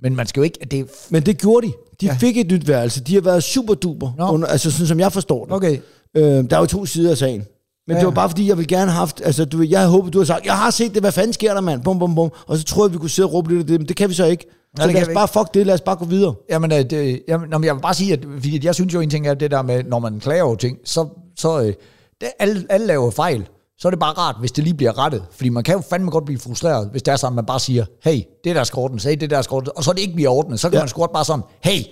Men man skal jo ikke, at det. Men det gjorde de. De Ja. fik et nyt værelse. De har været super duper. Under, altså sådan som jeg forstår det. Okay, Øh, der er jo to sider af sagen. Men Ja, det var bare fordi, jeg ville gerne have haft... Altså, du, jeg havde håbet, du havde sagt, jeg har set det, hvad fanden sker der, mand? Bum, bum, bum. Og så troede jeg, vi kunne sidde og råbe lidt af det, men det kan vi så ikke. Så kan lad os bare fuck det, lad os bare gå videre. Jamen, øh, det, jamen, jeg vil bare sige, at fordi jeg synes jo en ting er det der med, når man klager over ting, så, så øh, det, alle, alle laver fejl. Så er det bare rart, hvis det lige bliver rettet. Fordi man kan jo fandme godt blive frustreret, hvis det er sådan, at man bare siger, hey, det der skal ordnes, hey, det der skal ordnes, og så det ikke bliver ordnet. Så kan ja. Ja. man sgu godt bare sådan, hey,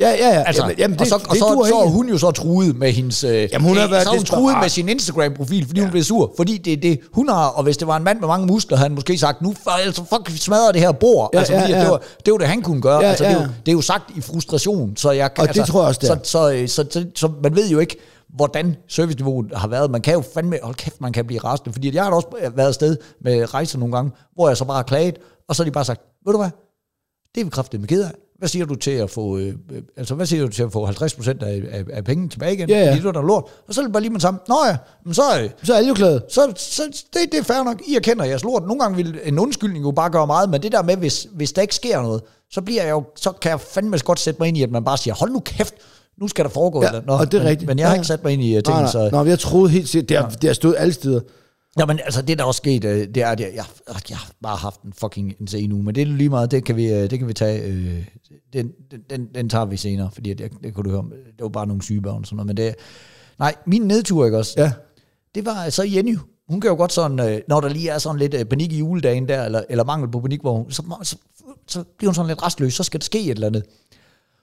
Ja, ja, ja. altså, jamen, jamen, det, og så, og det så, duer så er hun jo så truet med hendes... Øh, Jamen, hun har øh, været så hun truet med sin Instagram-profil, fordi ja. hun blev sur. Fordi det er det, hun har, og hvis det var en mand med mange muskler, havde han måske sagt, nu altså, fuck, smadrer det her bord. Ja, altså, ja, ja. Det, var, det var det, han kunne gøre. Ja, altså, det, er jo, ja. det er jo sagt i frustration, så jeg. Og det altså, tror jeg også, det er. så, så, så, så, så, så man ved jo ikke, hvordan serviceniveauet har været. Man kan jo fandme, hold kæft, man kan blive rasende, fordi jeg har også været afsted med rejser nogle gange, hvor jeg så bare har klaget, og så har de bare sagt, ved du hvad, det er vi kraftigt med ked af. Hvad siger du til at få, øh, øh, altså hvad siger du til at få 50% af, af, af pengene tilbage igen? Ja, ja. Fordi var der lort. Og så er det bare lige med sammen. Nå ja, men så, øh, Så er alle jo glade. så, så det, det er fair nok. I erkender jeres lort. Nogle gange vil en undskyldning jo bare gøre meget, men det der med, hvis, hvis der ikke sker noget, så bliver jeg jo, så kan jeg fandme godt sætte mig ind i, at man bare siger, hold nu kæft, nu skal der foregå Ja, eller. Nå, og det er men, rigtigt. Men jeg har Ja, ikke sat mig ind i uh, nej, så... Nå, jeg troede helt sikkert, det har, det har stået alle steder. Jamen, altså, det der også sket, øh, det er, at jeg, jeg, jeg har bare haft en fucking en nu, men det er lige meget, det kan vi, det kan vi tage, øh, den, den, den, tager vi senere, fordi at jeg, det kunne du høre, det var bare nogle sygebørn og sådan noget, men det, nej, min nedtur, ikke også? Ja. Det var så Jenny, hun kan jo godt sådan, øh, når der lige er sådan lidt øh, panik i juledagen der, eller, eller mangel på panik, hvor hun, så, så, så bliver hun sådan lidt restløs, så skal der ske et eller andet.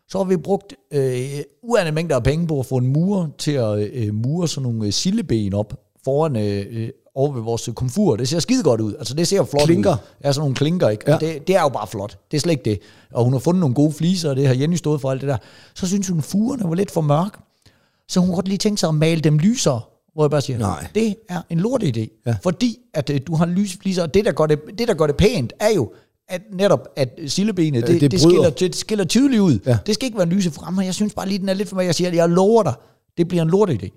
Så har vi brugt øh, uanede mængder af penge på at få en murer til at øh, mure sådan nogle øh, silleben op foran øh, øh, over ved vores komfur. Det ser skide godt ud. Altså det ser flot Klinker. ud. Ja, sådan nogle klinker, ikke? Ja. Og det, det er jo bare flot. Det er slet ikke det. Og hun har fundet nogle gode fliser, og det har Jenny stået for alt det der. Så synes hun, fugerne var lidt for mørk. Så hun godt lige tænke sig at male dem lysere. Hvor jeg bare siger, Nej. det er en lort idé. Ja. Fordi at øh, du har lysfliser, og det der, gør det, det, der gør det pænt, er jo, at netop, at sillebenet, det, det det, skiller, det skiller tydeligt ud. Ja. Det skal ikke være lyse frem, og jeg synes bare lige, den er lidt for mig. Jeg siger, jeg lover dig, det bliver en lort idé.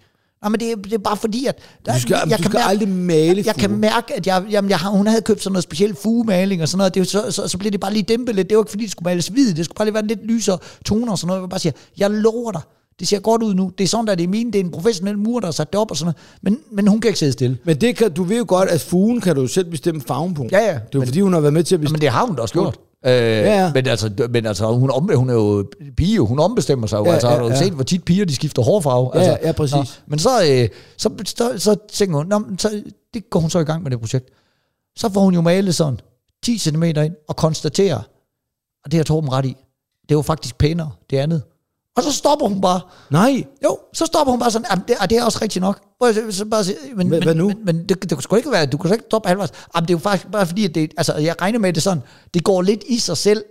Nej, men det, er- det er bare fordi, at... Der, Du skal- jeg du skal aldrig male jeg, jeg kan mærke, at jeg, jamen, jeg har, hun havde købt sådan noget speciel fugemaling og sådan noget. Det, så, så, så blev det bare lige dæmpet lidt. Det var ikke fordi, det skulle males hvid. Det skulle bare lige være lidt lysere toner og sådan noget. Jeg bare sige, jeg lover dig. Det ser godt ud nu. Det er sådan, der det er mine. Det er en professionel mur, der har sat det op og sådan noget. Men, men hun kan ikke sidde stille. Men det kan, du ved jo godt, at fugen kan du selv bestemme farven på. Ja, ja. Det er jo Men- fordi, hun har været med til at Men bestemme. det har hun da også gjort. Øh, ja. Men altså, men altså hun, om, hun er jo pige, hun ombestemmer sig jo. Ja, altså, ja, har du ja. set, hvor tit piger de skifter hårfarve? Ja, altså, ja, præcis. Nå, men så, øh, så, så, så tænker hun, nå, så, det går hun så i gang med det projekt. Så får hun jo malet sådan 10 cm ind og konstaterer, og det har Torben ret i, det var faktisk pænere, det andet. Og så stopper hun bare. Nej, Jo, så stopper hun bare sådan, "Jamen, det, og det er også rigtigt nok. Så bare siger, men, Hvad- men, hvad nu? Men, men det, det kunne sgu ikke være, du kunne sgu ikke stoppe halvvejs. Jamen, det er jo faktisk bare fordi, at det, altså, jeg regner med det sådan, det går lidt i sig selv.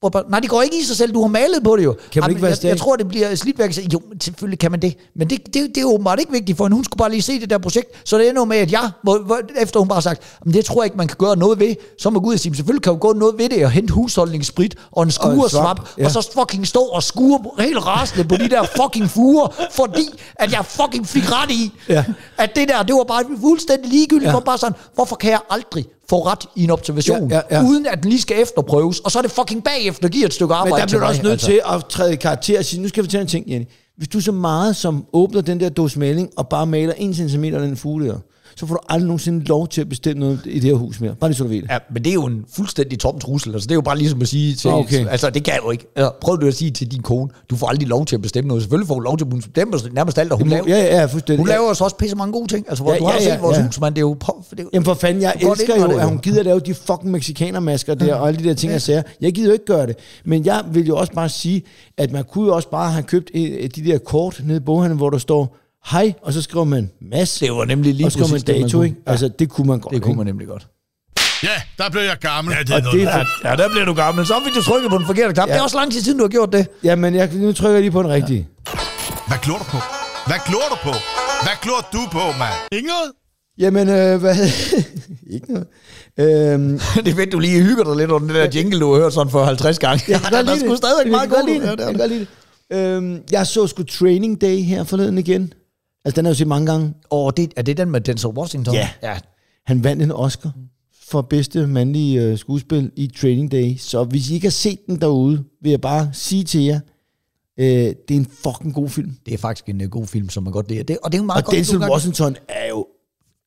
Hvor nej, det går ikke i sig selv, du har malet på det jo. Kan man Jamen, ikke være jeg, jeg, tror, det bliver slidværk. Jo, men selvfølgelig kan man det. Men det, det, det er jo åbenbart ikke vigtigt for hende. Hun skulle bare lige se det der projekt. Så det ender med, at jeg, hvor, hvor, efter hun bare har sagt, "Jamen, det tror jeg ikke, man kan gøre noget ved, så må Gud sige, selvfølgelig kan jo gå noget ved det, og hente husholdningssprit og en skuresvamp, svamp, ja. og så fucking stå og skure helt rasende på de der fucking fuger, fordi at jeg fucking fik ret i, Ja. at det der, det var bare fuldstændig ligegyldigt. Ja. For bare sådan, hvorfor kan jeg aldrig få ret i en observation, Ja, ja, ja. uden at den lige skal efterprøves, og så er det fucking bagefter giver et stykke men arbejde der bliver du også nødt altså. til at træde i karakter og sige, nu skal vi fortælle en ting, Jenny. Hvis du så meget som åbner den der dåse maling og bare maler 1 cm af den fugle der, så får du aldrig nogensinde lov til at bestemme noget i det her hus mere. Bare lige så du ved det. Ja, men det er jo en fuldstændig tom trussel. Altså, det er jo bare ligesom at sige til... Okay. Altså, det kan jeg jo ikke. Altså, prøv du at sige til din kone, du får aldrig lov til at bestemme noget. Selvfølgelig får du lov til at bestemme nærmest alt, og hun, laver, ja, ja, fuldstændig. hun laver også også pisse mange gode ting. Altså, hvor Ja, du har ja, set ja, vores ja. hus, men det er jo... på- Det er jo Jamen for fanden, jeg elsker jo, at hun gider lave de fucking mexikanermasker der, og alle de der ting, jeg siger. Jeg gider jo ikke gøre det. Men jeg vil jo også bare sige, at man kunne jo også bare have købt eh, de der kort nede i boghandlen, hvor der står hej, og så skriver man mass. det var nemlig lige og så skriver man præcis det, man dato, kunne. ikke? Altså, det kunne man godt. Det kunne ikke? man nemlig godt. Ja, der blev jeg gammel. Ja, det det er for, Ja, der bliver du gammel. Så fik du trykket på den forkerte knap. Ja. Det er også lang tid siden, du har gjort det. jamen, jeg, nu trykker jeg lige på den rigtige. Hvad glor du på? Hvad glor du på? Hvad glor du på, mand? Inget? Jamen, øh, hvad Ikke noget. Øhm, det er fedt, du lige hygger dig lidt under det der jingle, du har hørt sådan for 50 gange. jeg kan godt der er sgu det. Jeg meget godt det. Ja, det Jeg kan godt lide det. Øhm, jeg så sgu Training Day her forleden igen. Altså, den har jeg jo set mange gange. Åh, det, er det den med Denzel Washington? Ja. ja. Han vandt en Oscar for bedste mandlige øh, skuespil i Training Day. Så hvis I ikke har set den derude, vil jeg bare sige til jer, øh, det er en fucking god film. Det er faktisk en uh, god film, som man godt lide. Det, og det er jo meget Og godt. Denzel Washington er jo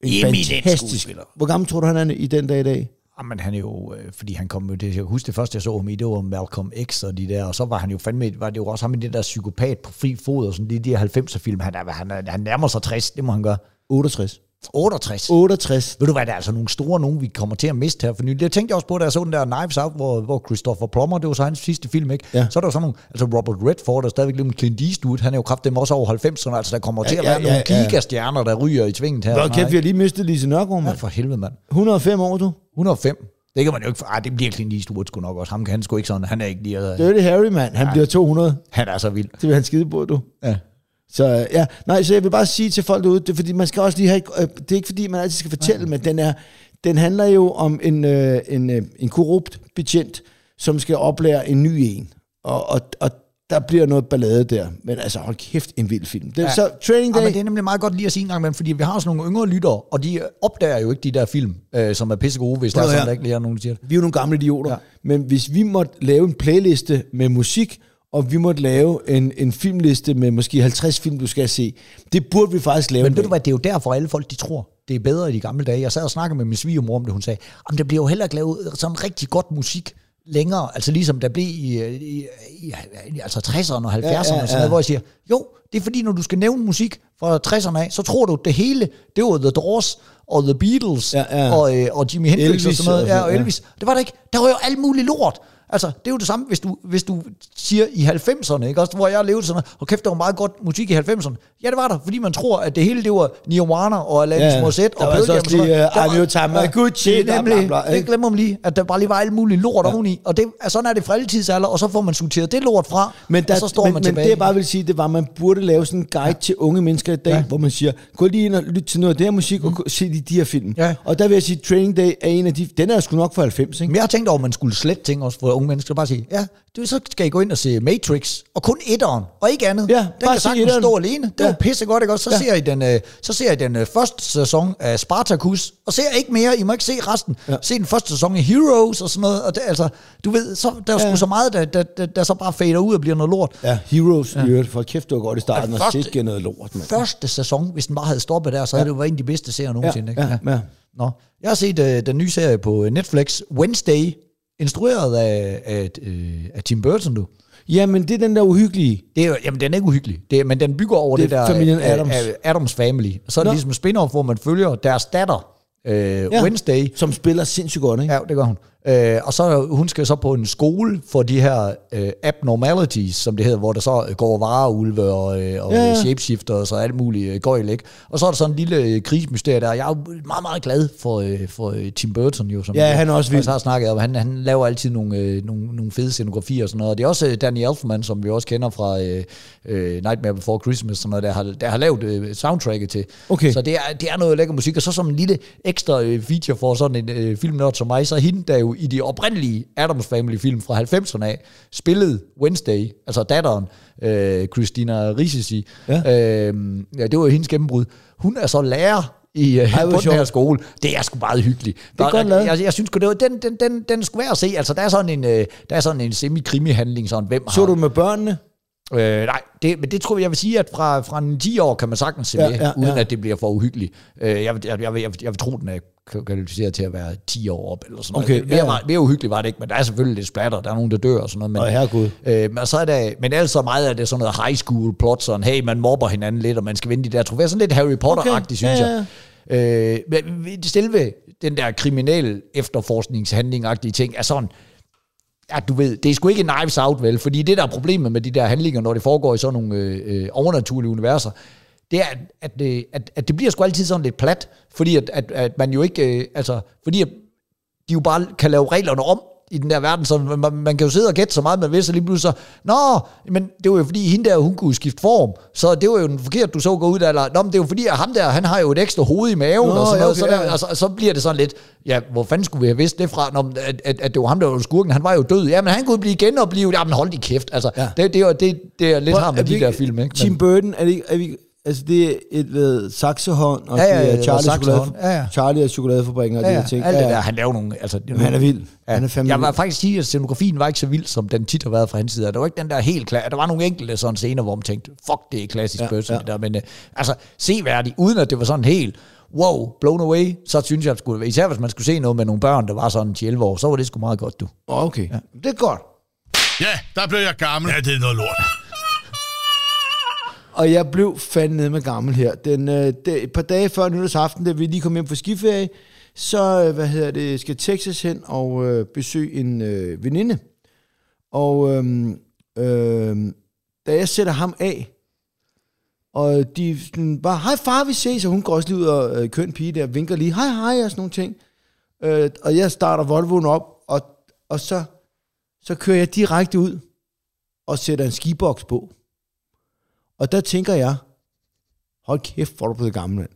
en fantastisk. Hvor gammel tror du, han er i den dag i dag? Ah, Jamen, han er jo, øh, fordi han kom jo, det, jeg husker det første, jeg så ham i, det var Malcolm X og de der, og så var han jo fandme, var det jo også ham i det der psykopat på fri fod og sådan de, de 90'er film. Han, er, han, er, han nærmer sig 60, det må han gøre. 68. 68. 68. Ved du hvad, der er altså nogle store nogen, vi kommer til at miste her for nylig. Det tænkte jeg også på, da jeg så den der Knives Out, hvor, hvor Christopher Plummer, det var så hans sidste film, ikke? Ja. Så er der jo sådan nogle, altså Robert Redford, der er stadigvæk lidt med Clint Eastwood, han er jo kraft dem også over 90'erne, altså der kommer til Ja, at være ja, nogle ja, ja. gigastjerner, der ryger i tvinget her. Nej, kæft, vi har lige mistet Lise Nørgaard, Ja, for helvede, mand. 105 år, du. 105. Det kan man jo ikke... Ah, det bliver Clint Eastwood sgu nok også. Ham kan han sgu ikke sådan. Han er ikke lige... Dirty Harry, mand. Han bliver 200. han er så vild. Det vil han skide på, du. Ja. Så ja, nej, så jeg vil bare sige til folk derude, det er fordi, man skal også lige have, øh, det er ikke fordi, man altid skal fortælle, men den er, den handler jo om en, øh, en, øh, en korrupt betjent, som skal oplære en ny en. Og, og, og der bliver noget ballade der. Men altså, hold kæft, en vild film. Det, ja. Så Training Ja, Day, men det er nemlig meget godt lige at sige en gang imellem, fordi vi har sådan nogle yngre lyttere, og de opdager jo ikke de der film, øh, som er pisse gode, hvis der er sådan, der ikke lige er nogen, der siger det. vi er jo nogle gamle idioter, Ja. ja. men hvis vi måtte lave en playliste med musik, og vi måtte lave en, en filmliste med måske 50 film, du skal se, det burde vi faktisk lave. Men en ved du hvad, det er jo derfor, alle folk de tror, det er bedre i de gamle dage. Jeg sad og snakkede med min svigermor om det, hun sagde, om det bliver jo heller ikke lavet sådan rigtig godt musik længere, altså ligesom der blev i, i, i, i altså 60'erne og 70'erne ja, ja, ja. og sådan noget, hvor jeg siger, jo, det er fordi, når du skal nævne musik fra 60'erne af, så tror du, det hele, det var The Doors og The Beatles Ja, ja. Og, øh, og Jimi Hendrix Elvis og sådan noget. og Ja, og ja. Elvis. Det var det ikke. Der var jo alt muligt lort. Altså, det er jo det samme, hvis du, hvis du siger i 90'erne, ikke? Også, hvor jeg levede sådan og kæft, der var meget godt musik i 90'erne. Ja, det var der, fordi man tror, at det hele, det var Nirvana og Alanis ja. Morissette og altså Pearl også Jam og sådan lige, noget. uh, I'm your time, ja, Gucci, det er bla, bla, bla, det glemmer man lige, at der bare lige var alt muligt lort ja. oveni, og det, altså, sådan er det fra alle tidsalder, og så får man sorteret det lort fra, Men, der, og så står men, man men tilbage. det jeg bare vil sige, det var, at man burde lave sådan en guide ja. til unge mennesker i dag, Ja. hvor man siger, gå lige ind og lyt til noget af det her musik, mm. og se de, de her film. Ja. Og der vil jeg sige, Training Day er en af de, den er sgu nok for 90, ikke? Men jeg har tænkt over, at man skulle slette ting også for unge mennesker. Bare sige, ja, det, så skal I gå ind og se Matrix, og kun etteren, og ikke andet. Ja, den kan sagtens etteren. stå alene. Det Ja. var pisse godt, ikke også? Så, Ja. ser I den, øh, så ser I den øh, første sæson af Spartacus, og ser ikke mere. I må ikke se resten. Ja. Ja. Se den første sæson af Heroes og sådan noget. Og det, altså, du ved, så, der er sgu Ja. så meget, der, der, der, der, så bare fader ud og bliver noget lort. Ja, Heroes ja. øvrigt. For kæft, det var godt i starten, Ja, og første- sikke noget lort, mand. Første sæson, hvis den bare havde stoppet der, så havde det jo været en af de bedste serier nogensinde. ikke? ja, ja. Nå. Jeg har set øh, den nye serie på Netflix, Wednesday, instrueret af, af, øh, af Tim Burton, du. Jamen, det er den der uhyggelige. Det er, jamen, den er ikke uhyggelig, det er, men den bygger over det, Det er der familien øh, Addams. øh, Addams Family. Så er det Nå. ligesom spin-off, hvor man følger deres datter, øh, Ja. Wednesday. Som spiller sindssygt godt, ikke? Ja, det gør hun. Øh, og så hun skal så på en skole for de her øh, abnormalities, som det hedder, hvor der så går vareulve og, øh, og Ja, ja, ja. ja. shapeshifter og så alt muligt øh, gøjl, ikke? Og så er der sådan en lille øh, krigsmysterie der. Jeg er jo meget, meget glad for, øh, for øh, Tim Burton jo. Som Ja, jeg han er også vild. har snakket om. Han, han laver altid nogle, øh, nogle, nogle fede scenografier og sådan noget. Og det er også øh, Danny Elfman, som vi også kender fra øh, øh, Nightmare Before Christmas, sådan noget, der har, der har lavet øh, soundtracket til. Okay. Så det er, det er noget lækker musik. Og så som en lille ekstra øh, feature for sådan en øh, filmnørd som mig, så hende, der jo i de oprindelige Adams Family film fra 90'erne af, spillede Wednesday, altså datteren, øh, Christina Ricci. Ja. Øh, ja, det var jo hendes gennembrud. Hun er så lærer i, øh, Ej, på den her skole. Det er sgu meget hyggeligt. er godt lavet. jeg, jeg synes sgu, det var, den, den, den, den skulle være at se. Altså, der er sådan en, øh, der er sådan en semi-krimi-handling, sådan, hvem Så har... du med børnene? Øh, nej, det, men det tror jeg, jeg vil sige, at fra, fra en 10 år kan man sagtens se Ja, med, ja, uden ja. at det bliver for uhyggeligt. Øh, jeg, jeg, jeg, jeg, jeg vil tro, den er kvalificeret til at være 10 år op, eller sådan Okay, noget. Mere, ja, ja. var- mere uhyggeligt var det ikke, men der er selvfølgelig lidt splatter, der er nogen, der dør og sådan noget. Men, Åh, herregud. Øh, men, så er det, men ellers så meget af det sådan noget high school plot, sådan, hey, man mobber hinanden lidt, og man skal vinde de der trofæer. Sådan lidt Harry Potter-agtigt, Okay, synes ja, jeg. Øh, men selve den der kriminel efterforskningshandling-agtige ting er sådan, Ja, du ved, det er sgu ikke knives out, vel? Fordi det, der er problemet med de der handlinger, når det foregår i sådan nogle øh, øh, overnaturlige universer, det er, at, at, det- at, at det bliver sgu altid sådan lidt plat, fordi at, at, at man jo ikke, øh, altså, fordi at de jo bare kan lave reglerne om i den der verden, så man, man kan jo sidde og gætte så meget, man vil, så lige pludselig så, nå, men det var jo fordi hende der, hun kunne skifte form, så det var jo den forkerte, du så gå ud der, eller, nå, men det er jo fordi, at ham der, han har jo et ekstra hoved i maven, Nå, og sådan noget, okay, så, der, ja. altså, så bliver det sådan lidt, ja, hvor fanden skulle vi have vidst det fra, Nå, at, at, at det var ham, der var skurken, han var jo død, ja, men han kunne blive genoplivet, ja, men hold de kæft, altså, Ja. det, det, er det, det er lidt har med de vi der film, ikke? Tim Burton, er det, er vi, altså det er et ved, saxehånd, og Ja, ja, det ja, er Charlie, saxehånd. chokolade, Ja, ja. Charlie og chokoladefabrikken og ja, de ja, her ting. alt det ja. der, han laver nogle, altså, det, Han er vild. Ja. Han er fandme jeg vil vild. faktisk sige, at scenografien var ikke så vild, som den tit har været fra hans side. Der var ikke den der helt klar. Der var nogle enkelte sådan scener, hvor man tænkte, fuck, det er klassisk Ja, person, ja. ja. der. Men uh, altså, seværdigt, uden at det var sådan helt, wow, blown away, så synes jeg, at skulle, især hvis man skulle se noget med nogle børn, der var sådan 11 år, så var det sgu meget godt, du. Okay, ja. det er godt. Ja, der blev jeg gammel. Ja, det er noget lort. Og jeg blev fandme ned med gammel her. Den, øh, det, et par dage før nytårsaften, da vi lige kom hjem fra skiferie, så øh, hvad hedder det, skal Texas hen og øh, besøge en øh, veninde. Og øh, øh, da jeg sætter ham af, og de sådan bare, hej far, vi ses, og hun går også lige ud og øh, køn pige der, vinker lige, hej hej, og sådan nogle ting. Øh, og jeg starter Volvoen op, og, og så, så kører jeg direkte ud og sætter en skiboks på. Og der tænker jeg, hold kæft, hvor er du blevet gammel, mand.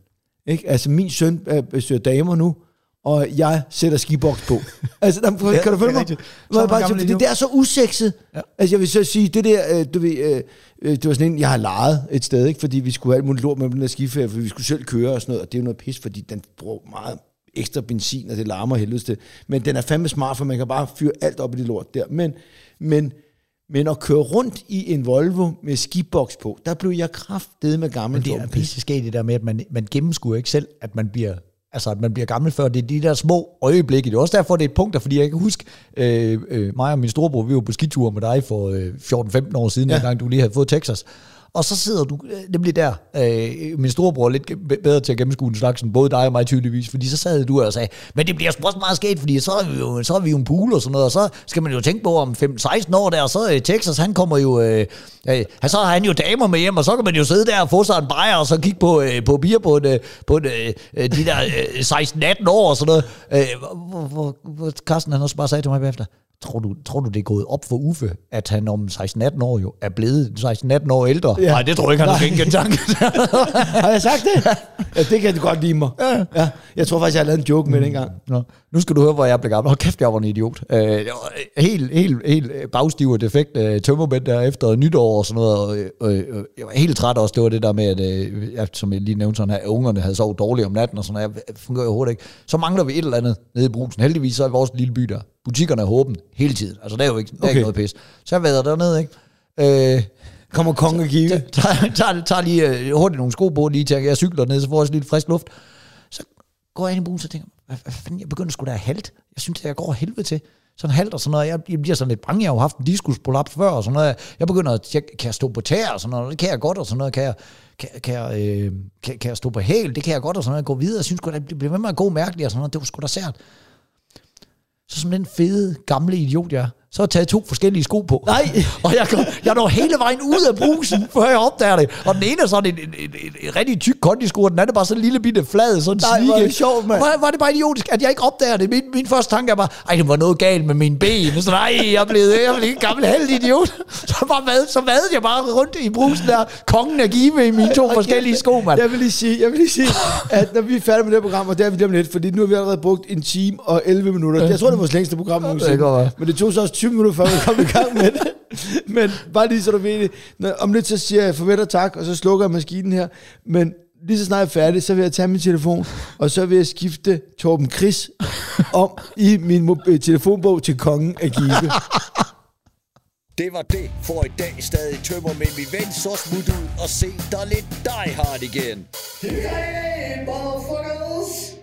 Ikke? Altså, min søn øh, besøger damer nu, og jeg sætter skiboks på. altså, der, kan Ja, du følge det mig? Hvor jeg bare, endnu. det er så usekset. Ja. Altså, jeg vil så sige, det der, øh, du ved, øh, øh, det var sådan en, jeg har lejet et sted, ikke? fordi vi skulle have alt muligt lort med den der skiferie, for vi skulle selv køre og sådan noget, og det er jo noget pis, fordi den bruger meget ekstra benzin, og det larmer helvedes det. Men den er fandme smart, for man kan bare fyre alt op i det lort der. Men, men, men at køre rundt i en Volvo med skiboks på, der blev jeg kraftedet med gammel Men det er Torben. pisse skægt det der med, at man, man gennemskuer ikke selv, at man bliver Altså, at man bliver gammel før. Det er de der små øjeblikke. Det er også derfor, det er et punkt, der, fordi jeg kan huske, øh, øh, mig og min storebror, vi var på skitur med dig for øh, 14-15 år siden. Ja. dengang du lige havde fået Texas. Og så sidder du øh, nemlig der. Øh, min storebror er lidt bedre til at gennemskue en slags, end både dig og mig tydeligvis. Fordi så sad du og sagde, men det bliver sgu også meget sket, fordi så er vi jo, så er vi jo en pool og sådan noget. Og så skal man jo tænke på om 15-16 år der, og så øh, Texas, han kommer jo... Øh, øh, så har han jo damer med hjem, og så kan man jo sidde der og få sig en bajer, og så kigge på, øh, på bier på, en, øh, på en, øh, øh de der øh, 16-18 år og sådan noget. Øh, hvor, hvor, hvor Carsten han også bare sagde til mig bagefter, Tror du, tror du, det er gået op for Uffe, at han om 16-18 år jo er blevet 16-18 år ældre? Ja. Ja. Nej, det tror jeg ikke, han har genkendt tanken. Har jeg sagt det? Ja, det kan du godt lide mig. Ja. ja. Jeg tror faktisk, jeg har lavet en joke med dengang. Nå, nu skal du høre, hvor jeg blev gammel. Hold kæft, jeg var en idiot. Øh, helt, helt, helt bagstiv og defekt øh, tømmermænd der efter nytår og sådan noget. Og, øh, øh, jeg var helt træt også. Det var det der med, at øh, jeg, som jeg lige nævnte sådan her, at ungerne havde sovet dårligt om natten og sådan noget. Jeg fungerer overhovedet ikke. Så mangler vi et eller andet nede i brusen. Heldigvis så er vores lille by der. Butikkerne er åbne hele tiden. Altså, der er jo ikke, der er Okay. ikke noget pis. Så jeg været dernede, ikke? Øh, Kommer kongen og tager, tager, tager lige øh, hurtigt nogle sko på, lige til jeg cykler ned, så får jeg også lidt frisk luft. Så går jeg ind i brugen, så tænker hvad, hvad fanden, jeg begynder sgu da at halt. Jeg synes, at jeg går helvede til. Sådan halt og sådan noget. Jeg, jeg bliver sådan lidt bange. Jeg har jo haft en diskusprolaps før og sådan noget. Jeg begynder at tjekke, kan jeg stå på tæer og sådan noget. Det kan jeg godt og sådan noget. Kan jeg, kan, kan, jeg, øh, kan, kan jeg stå på hæl? Det kan jeg godt og sådan noget. Gå videre. Jeg synes sgu da, det bliver ved med at gå mærkeligt og sådan noget. Det var sgu da sært. Så som den fede, gamle idiot, jeg er, så har jeg taget to forskellige sko på. Nej. Og jeg, går, jeg når hele vejen ud af brusen, før jeg opdager det. Og den ene er sådan en, en, en, en, rigtig tyk kondisko, og den anden er bare sådan en lille bitte flad, sådan Nej, snige. det sjovt, mand. Var, var, det bare idiotisk, at jeg ikke opdager det? Min, min første tanke er bare, ej, det var noget galt med mine ben. Så nej, jeg blevet, jeg blevet en gammel heldig idiot. Så, bare vad, så vadede jeg bare rundt i brusen der, kongen af give i mine to Okay. forskellige sko, mand. Jeg vil lige sige, jeg vil lige sige at når vi er færdige med det her program, og det er vi lige om lidt, fordi nu har vi allerede brugt en time og 11 minutter. Jeg tror, det var vores længste program nogensinde. Men det tog så også 20 minutter, før vi kom i gang med det. Men bare lige så du ved det. Når, om lidt så siger jeg farvel og tak, og så slukker jeg maskinen her. Men lige så snart jeg er færdig, så vil jeg tage min telefon, og så vil jeg skifte Torben Chris om i min øh, telefonbog til kongen af Give. Det var det for i dag. Stadig tømmer med min ven. Så smut ud og se dig lidt Die Hard igen. Hey, motherfucker!